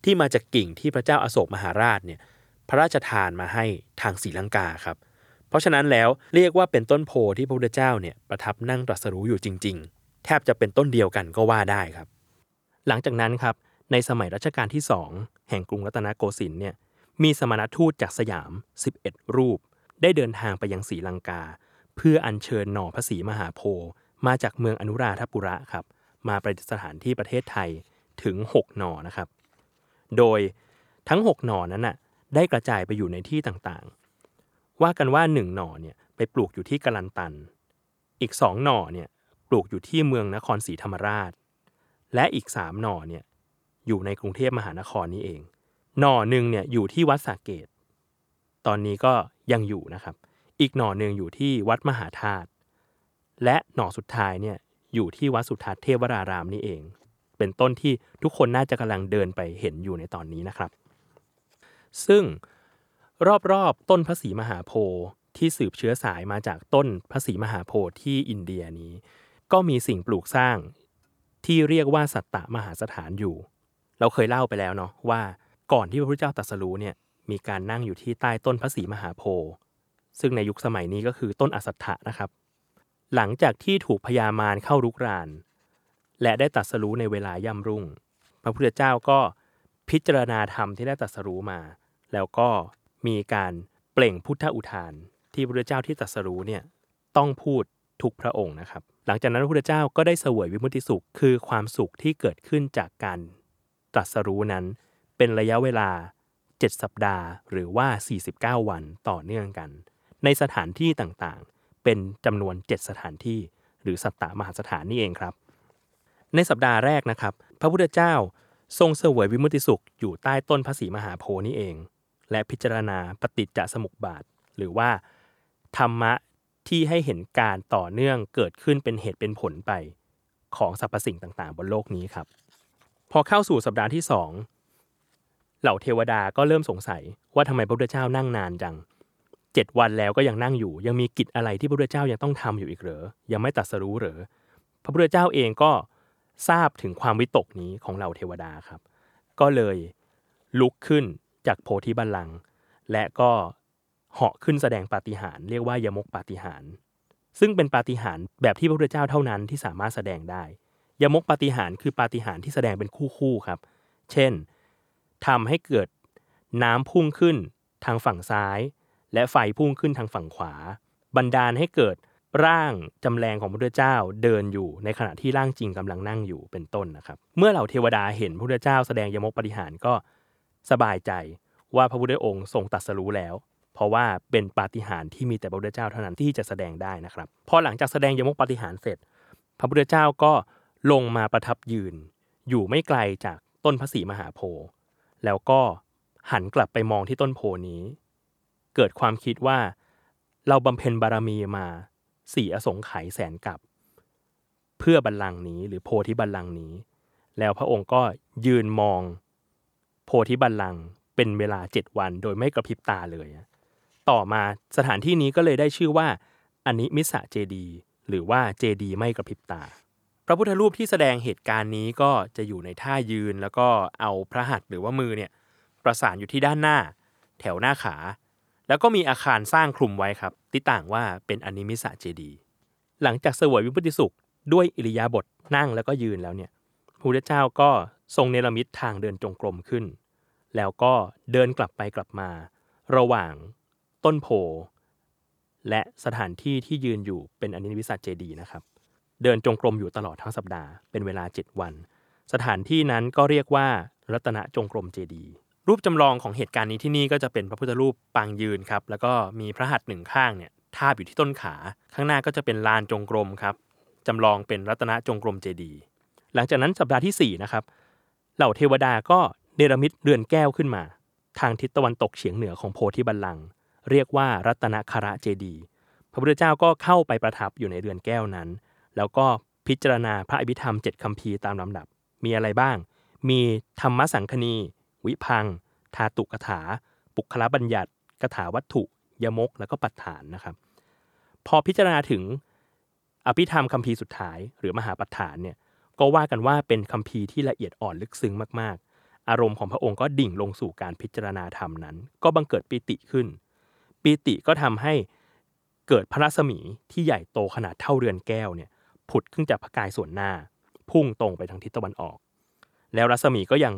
ที่มาจากกิ่งที่พระเจ้าอาโศกมหาราชเนี่ย พระราชทานมาให้ทางศรีลังกาครับ เพราะฉะนั้นแล้วเรียกว่าเป็นต้นโพที่พระพุทธเจ้าเนี่ยประทับนั่งตรัสรู้อยู่จริง ๆ แทบจะเป็นต้นเดียวกันก็ว่าได้ครับ หลังจากนั้นครับในสมัยรัชกาลที่สองแห่งกรุงรัตนโกสินทร์เนี่ยมีสมณทูตจากสยาม 11 รูป ได้เดินทางไปยังศรีลังกา เพื่ออัญเชิญหน่อพระศรีมหาโพธิ์มาจากเมืองอนุราธปุระครับ มาประดิษฐานที่ประเทศไทยถึง 6 หน่อนะครับ โดยทั้ง 6 หน่อนั้นน่ะ ได้กระจายไปอยู่ในที่ต่างๆ ว่ากันว่า1หน่อเนี่ยไปปลูกอยู่ที่กลันตัน อีก2หน่อเนี่ยปลูกอยู่ที่เมืองนครศรีธรรมราช และอีก3หน่อเนี่ยอยู่ในกรุงเทพมหานครนี้เอง หน่อหนึ่งเนี่ยอยู่ที่วัดสาเกต ตอนนี้ก็ยังอยู่นะครับ อีกหน่อหนึ่งอยู่ที่วัดมหาธาตุ และหน่อสุดท้ายเนี่ยอยู่ที่วัดสุทัศน์เทพวรารามนี่เอง เป็นต้นที่ทุกคนน่าจะกำลังเดินไปเห็นอยู่ในตอนนี้นะครับ ซึ่งรอบๆต้นพระศรีมหาโพธิ์ที่สืบเชื้อสายมาจากต้นพระศรีมหาโพธิ์ที่อินเดียนี้ ก็มีสิ่งปลูกสร้างที่เรียกว่าสัตตมหาสถานอยู่ เราเคยเล่าไปแล้วเนาะว่าก่อนที่พระพุทธเจ้าตรัสรู้เนี่ยมีการนั่งอยู่ที่ใต้ต้นพระศรีมหาโพธิ์ซึ่งในยุคสมัยนี้ก็คือต้นอสัตถะนะครับ หลังจากที่ถูกพญามารเข้ารุกราน และได้ตรัสรู้ในเวลาย่ำรุ่ง พระพุทธเจ้าก็ พิจารณาธรรมที่ได้ตรัสรู้มา แล้วก็มีการเปล่งพุทธอุทาน ที่พระเจ้าที่ตรัสรู้เนี่ยต้องพูดทุกพระองค์นะครับ หลังจากนั้นพระพุทธเจ้าก็ได้เสวยวิมุตติสุข คือความสุขที่เกิดขึ้นจากการตรัสรู้นั้น เป็นระยะเวลา 7 สัปดาห์ หรือว่า 49 วันต่อเนื่องกัน ในสถานที่ต่างๆ เป็นจำนวน 7 สถานที่ หรือสัตตมหาสถานนี่เองครับ ในสัปดาห์แรกนะครับ พระพุทธเจ้า ทรงเสวยวิมุติสุขอยู่ใต้ต้นพระศรีมหาโพนี่เอง และพิจารณาปฏิจจสมุปบาท หรือว่า ธรรมะที่ให้เห็นการต่อเนื่องเกิดขึ้นเป็นเหตุเป็นผลไป ของสรรพสิ่งต่างๆ บนโลกนี้ครับ พอเข้าสู่สัปดาห์ที่สองเหล่าเทวดาก็เริ่มสงสัยว่าทำไมพระพุทธเจ้านั่งนานจังเจ็ดวันแล้วก็ยังนั่งอยู่ ยังมีกิจอะไรที่พระพุทธเจ้ายังต้องทำอยู่อีกเหรอยังไม่ตรัสรู้เหรอพระพุทธเจ้าเองก็ ทราบถึงความวิตกนี้ของเหล่าเทวดาครับ ก็เลยลุกขึ้นจากโพธิบัลลังก์และก็เหาะขึ้นแสดงปาฏิหาริย์เรียกว่ายมกปาฏิหาริย์ซึ่งเป็นปาฏิหาริย์แบบที่พระพุทธเจ้าเท่านั้นที่สามารถแสดงได้ ยมกปาฏิหาริย์คือปาฏิหาริย์ที่แสดงเป็นคู่ๆครับ เช่นทำให้เกิดน้ำพุ่งขึ้นทางฝั่งซ้าย และไฟพุ่งขึ้นทางฝั่งขวา บันดาลให้เกิด ร่างจำแรงของพระพุทธเจ้าเดินอยู่ในขณะที่ร่างจริงกำลังนั่งอยู่เป็นต้นนะครับ เมื่อเหล่าเทวดาเห็นพระพุทธเจ้าแสดงยมกปฏิหารก็สบายใจว่าพระพุทธองค์ทรงตรัสรู้แล้ว เพราะว่าเป็นปาฏิหาริย์ที่มีแต่พระพุทธเจ้าเท่านั้นที่จะแสดงได้นะครับ พอหลังจากแสดงยมกปฏิหารเสร็จ พระพุทธเจ้าก็ลงมาประทับยืน อยู่ไม่ไกลจากต้นพระศรีมหาโพธิ์แล้วก็หันกลับไปมองที่ต้นโพนี้ เกิดความคิดว่าเราบำเพ็ญบารมีมา สี่อสงไขยแสนกับ เพื่อบัลลังก์นี้ หรือโพธิบัลลังก์นี้ แล้วพระองค์ก็ยืนมองโพธิบัลลังก์เป็นเวลาเจ็ดวันโดยไม่กระพริบตาเลย ต่อมาสถานที่นี้ก็เลยได้ชื่อว่าอนิมิสะเจดีหรือว่าเจดีไม่กระพริบตา พระพุทธรูปที่แสดงเหตุการณ์นี้ก็จะอยู่ในท่ายืนแล้วก็เอาพระหัตถ์หรือว่ามือเนี่ยประสานอยู่ที่ด้านหน้า แถวหน้าขา แล้วก็มีอาคารสร้างคลุมไว้ครับที่ต่างว่าเป็นอนิมิสะเจดี หลังจากเสวยวิพุติสุขด้วยอิริยาบถนั่งแล้วก็ยืนแล้วเนี่ยพระพุทธเจ้าก็ทรงเนรมิตทางเดินจงกรมขึ้น แล้วก็เดินกลับไปกลับมา ระหว่างต้นโพและสถานที่ที่ยืนอยู่เป็นอนิมิสะเจดีนะครับ เดินจงกรมอยู่ตลอดทั้งสัปดาห์เป็นเวลา 7 วัน สถานที่นั้นก็เรียกว่ารัตนจงกรมเจดีย์ รูปจำลองของเหตุการณ์นี้ที่นี่ก็จะเป็นพระพุทธรูปปางยืนครับแล้วก็มีพระหัตถ์หนึ่งข้างเนี่ยทาบอยู่ที่ต้นขา ข้างหน้าก็จะเป็นลานจงกรมครับจำลองเป็นรัตนจงกรมเจดีย์หลังจากนั้นสัปดาห์ที่4นะครับเหล่าเทวดาก็เนรมิตเรือนแก้วขึ้นมา ทางทิศตะวันตกเฉียงเหนือของโพธิบัลลังก์เรียกว่ารัตนคระเจดีย์พระพุทธเจ้าก็เข้าไปประทับอยู่ในเรือนแก้วนั้น แล้วก็พิจารณาพระอภิธรรมเจ็ดคำพีร์ตามลำดับ มีอะไรบ้าง มีธรรมสังคณี วิพัง ทาตุกถา ปุคละบัญญัติกถาวัตถุ ยมก แล้วก็ปัฏฐานนะครับ พอพิจารณาถึงอภิธรรมคำพีร์สุดท้าย หรือมหาปัฏฐานเนี่ยก็ว่ากันว่าเป็นคำพีร์ที่ละเอียดอ่อนลึกซึ้งมากๆ อารมณ์ของพระองค์ก็ดิ่งลงสู่การพิจารณาธรรมนั้น ก็บังเกิดปีติขึ้นปีติก็ทำให้เกิดพระรัศมีที่ใหญ่โตขนาดเท่าเรือนแก้วเนี่ยผุดขึ้นจากพระกายส่วนหน้า พุ่งตรงไปทางทิศตะวันออก แล้วรัศมีก็ยัง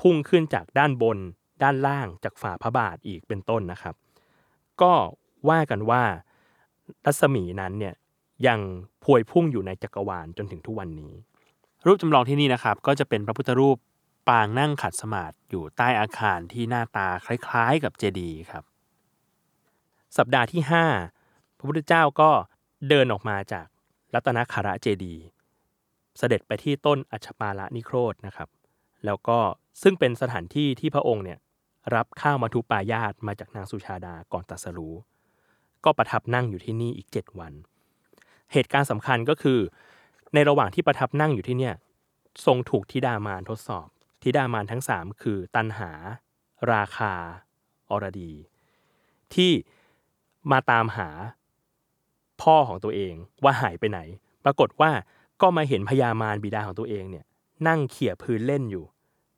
พุ่งขึ้นจากด้านบน ด้านล่างจากฝ่าพระบาทอีกเป็นต้นนะครับ ก็ว่ากันว่ารัศมีนั้นเนี่ยยังพวยพุ่งอยู่ในจักรวาลจนถึงทุกวันนี้ รูปจำลองที่นี่นะครับ ก็จะเป็นพระพุทธรูปปางนั่งขัดสมาธิอยู่ใต้อาคารที่หน้าตาคล้ายๆกับเจดีย์ครับ สัปดาห์ที่ 5 พระพุทธเจ้าก็เดินออกมาจากรัตนคาระเจดีย์เสด็จไปที่ต้นอัชปาละนิโครธนะครับ แล้วก็ซึ่งเป็นสถานที่ที่พระองค์เนี่ยรับข้าวมาทุปายาตมาจากนางสุชาดาก่อนตัสรู้ก็ประทับนั่งอยู่ที่นี่อีก 7 วัน เหตุการณ์สำคัญก็คือ ในระหว่างที่ประทับนั่งอยู่ที่เนี่ยทรงถูกธิดามารทดสอบธิดามารทั้ง 3 คือตันหา ราคา อรดี ที่มาตามหาพ่อของตัวเองว่าหายไปไหน ปรากฏว่าก็มาเห็นพญามารบิดาของตัวเองเนี่ยนั่งเขี่ยพื้นเล่นอยู่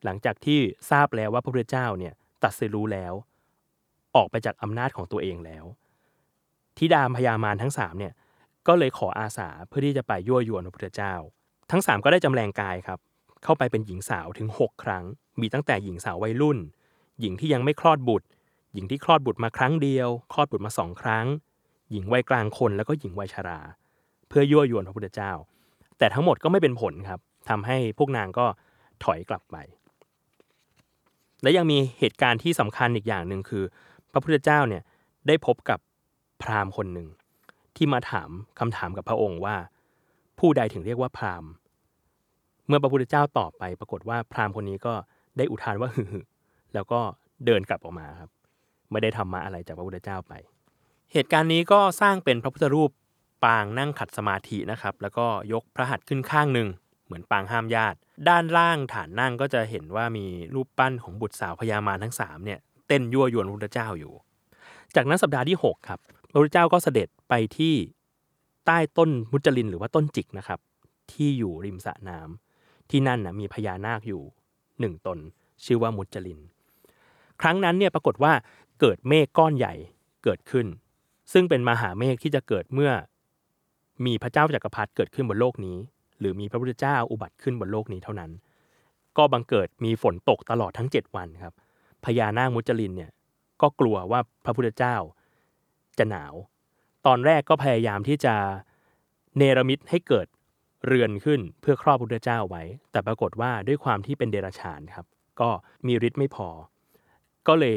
หลังจากที่ทราบแล้วว่าพระพุทธเจ้าเนี่ยตัดสิรู้แล้ว ออกไปจากอำนาจของตัวเองแล้วทิดามพญามารทั้งสามเนี่ยก็เลยขออาสาเพื่อที่จะไปยั่วยวนพระพุทธเจ้า ทั้งสามก็ได้จำแรงกายครับ เข้าไปเป็นหญิงสาวถึง 6 ครั้ง มีตั้งแต่หญิงสาววัยรุ่น หญิงที่ยังไม่คลอดบุตร หญิงที่คลอดบุตรมาครั้งเดียว คลอดบุตรมาสองครั้ง หญิงวัยกลางคนแล้วก็หญิงวัยชรา เพื่อยั่วยวนพระพุทธเจ้า แต่ทั้งหมดก็ไม่เป็นผลครับทำให้พวกนางก็ถอยกลับไป และยังมีเหตุการณ์ที่สำคัญอีกอย่างหนึ่งคือ พระพุทธเจ้าเนี่ยได้พบกับพราหมณ์คนหนึ่ง ที่มาถามคำถามกับพระองค์ว่า ผู้ใดถึงเรียกว่าพราหมณ์ เมื่อพระพุทธเจ้าตอบไป ปรากฏว่าพราหมณ์คนนี้ก็ได้อุทานว่าฮึแล้วก็เดินกลับออกมาครับ ไม่ได้ทำมาอะไรจากพระพุทธเจ้าไป เหตุการณ์นี้ก็สร้างเป็นพระพุทธรูปปางนั่งขัดสมาธินะครับ แล้วก็ยกพระหัตถ์ขึ้นข้างหนึ่ง เหมือนปางห้ามญาติ ด้านล่างฐานนั่งก็จะเห็นว่ามีรูปปั้นของบุตรสาวพญามารทั้งสามเนี่ยเต้นยั่วยวนพระพุทธเจ้าอยู่ จากนั้นสัปดาห์ที่ 6 ครับพระพุทธเจ้าก็เสด็จไปที่ใต้ต้นมุจลินหรือว่าต้นจิกนะครับ ที่อยู่ริมสระน้ำที่นั่นนะมีพญานาคอยู่หนึ่งตน ชื่อว่ามุจลิน ครั้งนั้นเนี่ยปรากฏว่าเกิดเมฆก้อนใหญ่เกิดขึ้น ซึ่งเป็นมหาเมฆที่จะเกิดเมื่อมีพระเจ้าจักรพรรดิเกิดขึ้นบนโลกนี้ หรือมีพระพุทธเจ้าอุบัติขึ้นบนโลกนี้เท่านั้น ก็บังเกิดมีฝนตกตลอดทั้ง 7 วันครับพญานาคมุจลินเนี่ยก็กลัวว่าพระพุทธเจ้าจะหนาว ตอนแรกก็พยายามที่จะเนรมิตให้เกิดเรือนขึ้นเพื่อครอบพระพุทธเจ้าไว้ แต่ปรากฏว่าด้วยความที่เป็นเดรัจฉานครับ ก็มีฤทธิ์ไม่พอ ก็เลย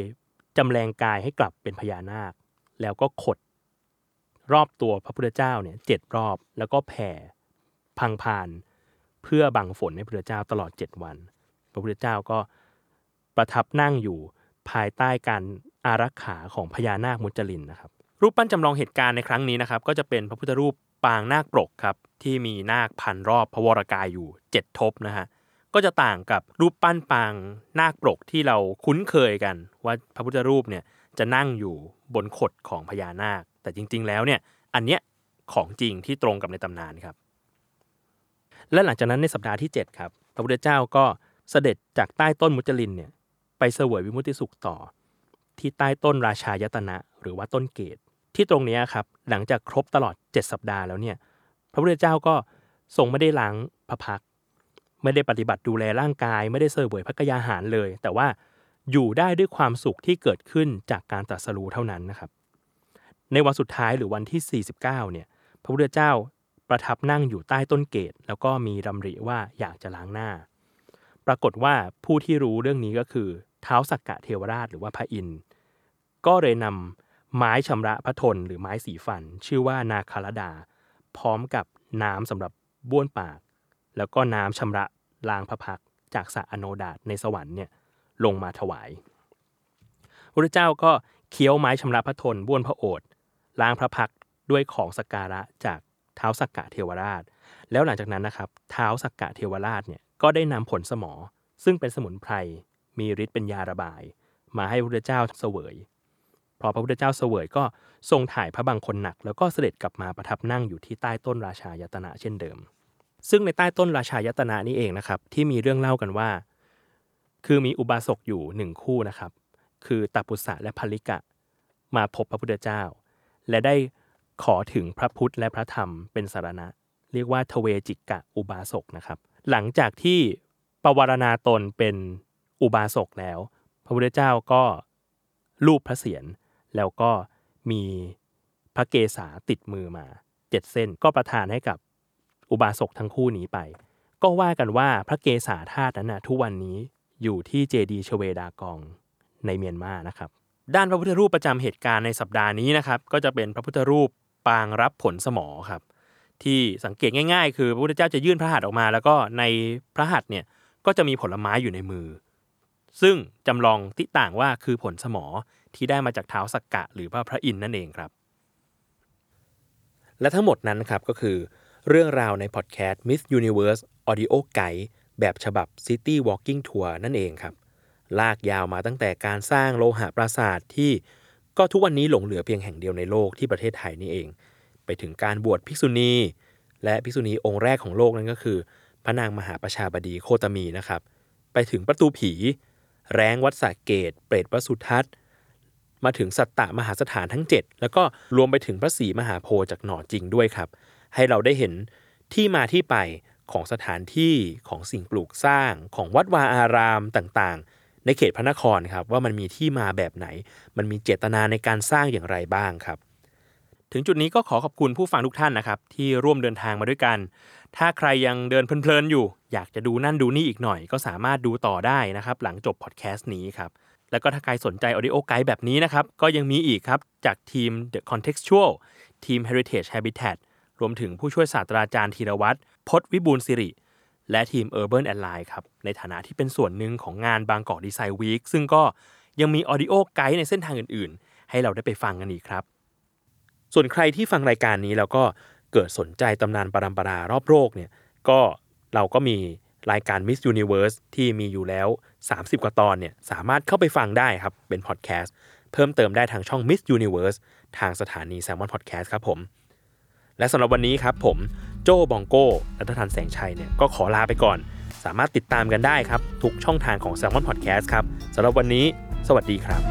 จำแรงกายให้กลับเป็นพญานาค แล้วก็ขดรอบตัวพระพุทธเจ้าเนี่ยเจ็ดรอบแล้วก็แผ่ พังพาน เพื่อบังฝนให้พระพุทธเจ้าตลอดเจ็ดวัน พระพุทธเจ้าก็ประทับนั่งอยู่ภายใต้การอารักขาของพญานาคมุจลินนะครับ รูปปั้นจำลองเหตุการณ์ในครั้งนี้นะครับ ก็จะเป็นพระพุทธรูปปางนาคปรกครับที่มีนาคพันรอบพระวรากายอยู่เจ็ดทบนะฮะก็จะต่างกับรูปปั้นปางนาคปรกที่เราคุ้นเคยกัน ว่าพระพุทธรูปเนี่ยจะนั่งอยู่บนขดของพญานาค แต่จริง ๆ แล้วเนี่ยอันเนี้ยของจริงที่ตรงกับในตำนานครับ และหลังจากนั้นในสัปดาห์ที่ 7 ครับพระพุทธเจ้าก็เสด็จจากใต้ต้นมุจลินเนี่ยไปเสวยวิมุติสุขต่อ ที่ใต้ต้นราชายตนะ หรือว่าต้นเกต ที่ตรงนี้ครับหลังจากครบตลอด 7 สัปดาห์แล้วเนี่ยพระพุทธเจ้าก็ทรงไม่ได้ล้างพระพัก ไม่ได้ปฏิบัติดูแลร่างกาย ไม่ได้เสวยพระกยาหารเลย แต่ว่าอยู่ได้ด้วยความสุขที่เกิดขึ้นจากการตรัสรู้เท่านั้นนะครับ ในวันสุดท้ายหรือวันที่ 49เนี่ยพระพุทธเจ้า ประทับนั่งอยู่ใต้ต้นเกต แล้วก็มีดำริว่าอยากจะล้างหน้า ปรากฏว่าผู้ที่รู้เรื่องนี้ก็คือเท้าสักกะเทวราชหรือว่าพระอินทร์ก็เลยนำไม้ชำระพระทนหรือไม้สีฟัน ชื่อว่านาคารดา พร้อมกับน้ำสำหรับบ้วนปาก แล้วก็น้ำชำระล้างพระพักจากสระอโนดาตในสวรรค์เนี่ยลงมาถวายพระเจ้าก็เคี้ยวไม้ชำระพระทนบ้วนพระโอษฐ์ล้างพระพักด้วยของสักการะจาก ท้าสักกะเทวราช แล้วหลังจากนั้นนะครับเท้าสักกะเทวราชเนี่ยก็ได้นำผลสมอ ซึ่งเป็นสมุนไพรมีฤทธิ์เป็นยาระบาย มาให้พระพุทธเจ้าเสวยพอพระพุทธเจ้าเสวยก็ทรงถ่ายพระบางคนหนัก แล้วก็เสด็จกลับมาประทับนั่งอยู่ที่ใต้ต้นราชายตนะเช่นเดิม ซึ่งในใต้ต้นราชายตนะนี้เองนะครับที่มีเรื่องเล่ากันว่า คือมีอุบาสกอยู่หนึ่งคู่นะครับ คือตัปุสะและภลิกะ มาพบพระพุทธเจ้า และได้ ขอถึงพระพุทธและพระธรรมเป็นสารณะ เรียกว่าทเวจิกะอุบาสกนะครับ หลังจากที่ปวารณาตนเป็นอุบาสกแล้ว พระพุทธเจ้าก็รูปพระเศียรแล้วก็มีพระเกศาติดมือมาเจ็ดเส้นก็ประทานให้กับอุบาสกทั้งคู่นี้ไป ก็ว่ากันว่าพระเกศาธาตุนั้นนะทุกวันนี้อยู่ที่เจดีย์ชเวดากองในเมียนมานะครับ ด้านพระพุทธรูปประจำเหตุการณ์ในสัปดาห์นี้นะครับ ก็จะเป็นพระพุทธรูป ปางรับผลสมอครับ ที่สังเกตง่าย ๆ คือพระพุทธเจ้าจะยื่นพระหัตถ์ออกมา แล้วก็ในพระหัตถ์เนี่ยก็จะมีผลไม้อยู่ในมือ ซึ่งจำลองติต่างว่าคือผลสมอที่ได้มาจากเท้าสักกะ หรือพระพระอินทร์นั่นเองครับ และทั้งหมดนั้นครับก็คือเรื่องราวในพอดแคสต์ Miss Universe Audio Guide แบบฉบับ City Walking Tour นั่นเองครับ ลากยาวมาตั้งแต่การสร้างโลหะปราสาทที่ ก็ทุกวันนี้หลงเหลือเพียงแห่งเดียวในโลกที่ประเทศไทยนี่เอง ไปถึงการบวชภิกษุณี และภิกษุณีองค์แรกของโลกนั่นก็คือ พระนางมหาประชาบดีโคตมีนะครับ ไปถึงประตูผี แรงวัดสาเกต เปรตวสุทัศน์ มาถึงสัตตะมหาสถานทั้ง 7 แล้วก็รวมไปถึงพระศรีมหาโพธิ์จากหน่อจริงด้วยครับ ให้เราได้เห็นที่มาที่ไปของสถานที่ของสิ่งปลูกสร้างของวัดวาอารามต่างๆ ในเขตพระนครครับว่ามันมีที่มาแบบไหน มันมีเจตนาในการสร้างอย่างไรบ้างครับ ถึงจุดนี้ก็ขอขอบคุณผู้ฟังทุกท่านนะครับที่ร่วมเดินทางมาด้วยกัน ถ้าใครยังเดินเพลินๆอยู่ อยากจะดูนั่นดูนี่อีกหน่อย ก็สามารถดูต่อได้นะครับหลังจบพอดแคสต์นี้ครับแล้วก็ถ้าใครสนใจ Audio Guide แบบนี้นะครับก็ยังมีอีกครับจากทีม The Contextual ทีม Heritage Habitat รวมถึงผู้ช่วยศาสตราจารย์ธีรวัตรพจน์วิบูลสิริ และทีม Urban Ally ครับในฐานะที่เป็นส่วนหนึ่งของงานบางกอกดีไซน์วีคซึ่งก็ยังมี Audio Guide ในเส้นทางอื่นๆ ให้เราได้ไปฟังกันอีกครับ ส่วนใครที่ฟังรายการนี้แล้วก็เกิดสนใจตำนานปรัมปรารอบโลกเนี่ยก็เราก็มีรายการ Miss Universe ที่มีอยู่แล้ว 30 กว่าตอนเนี่ยสามารถเข้าไปฟังได้ครับเป็นพอดแคสต์เพิ่มเติมได้ทางช่อง Miss Universe ทางสถานี Salmon Podcast ครับผม และสำหรับวันนี้ครับผมโจบองโก้รัฐทันแสงชัยเนี่ยก็ขอลาไปก่อน สามารถติดตามกันได้ครับ ทุกช่องทางของ s ซ l m o n Podcast ครับสำหรับวันนี้ สวัสดีครับ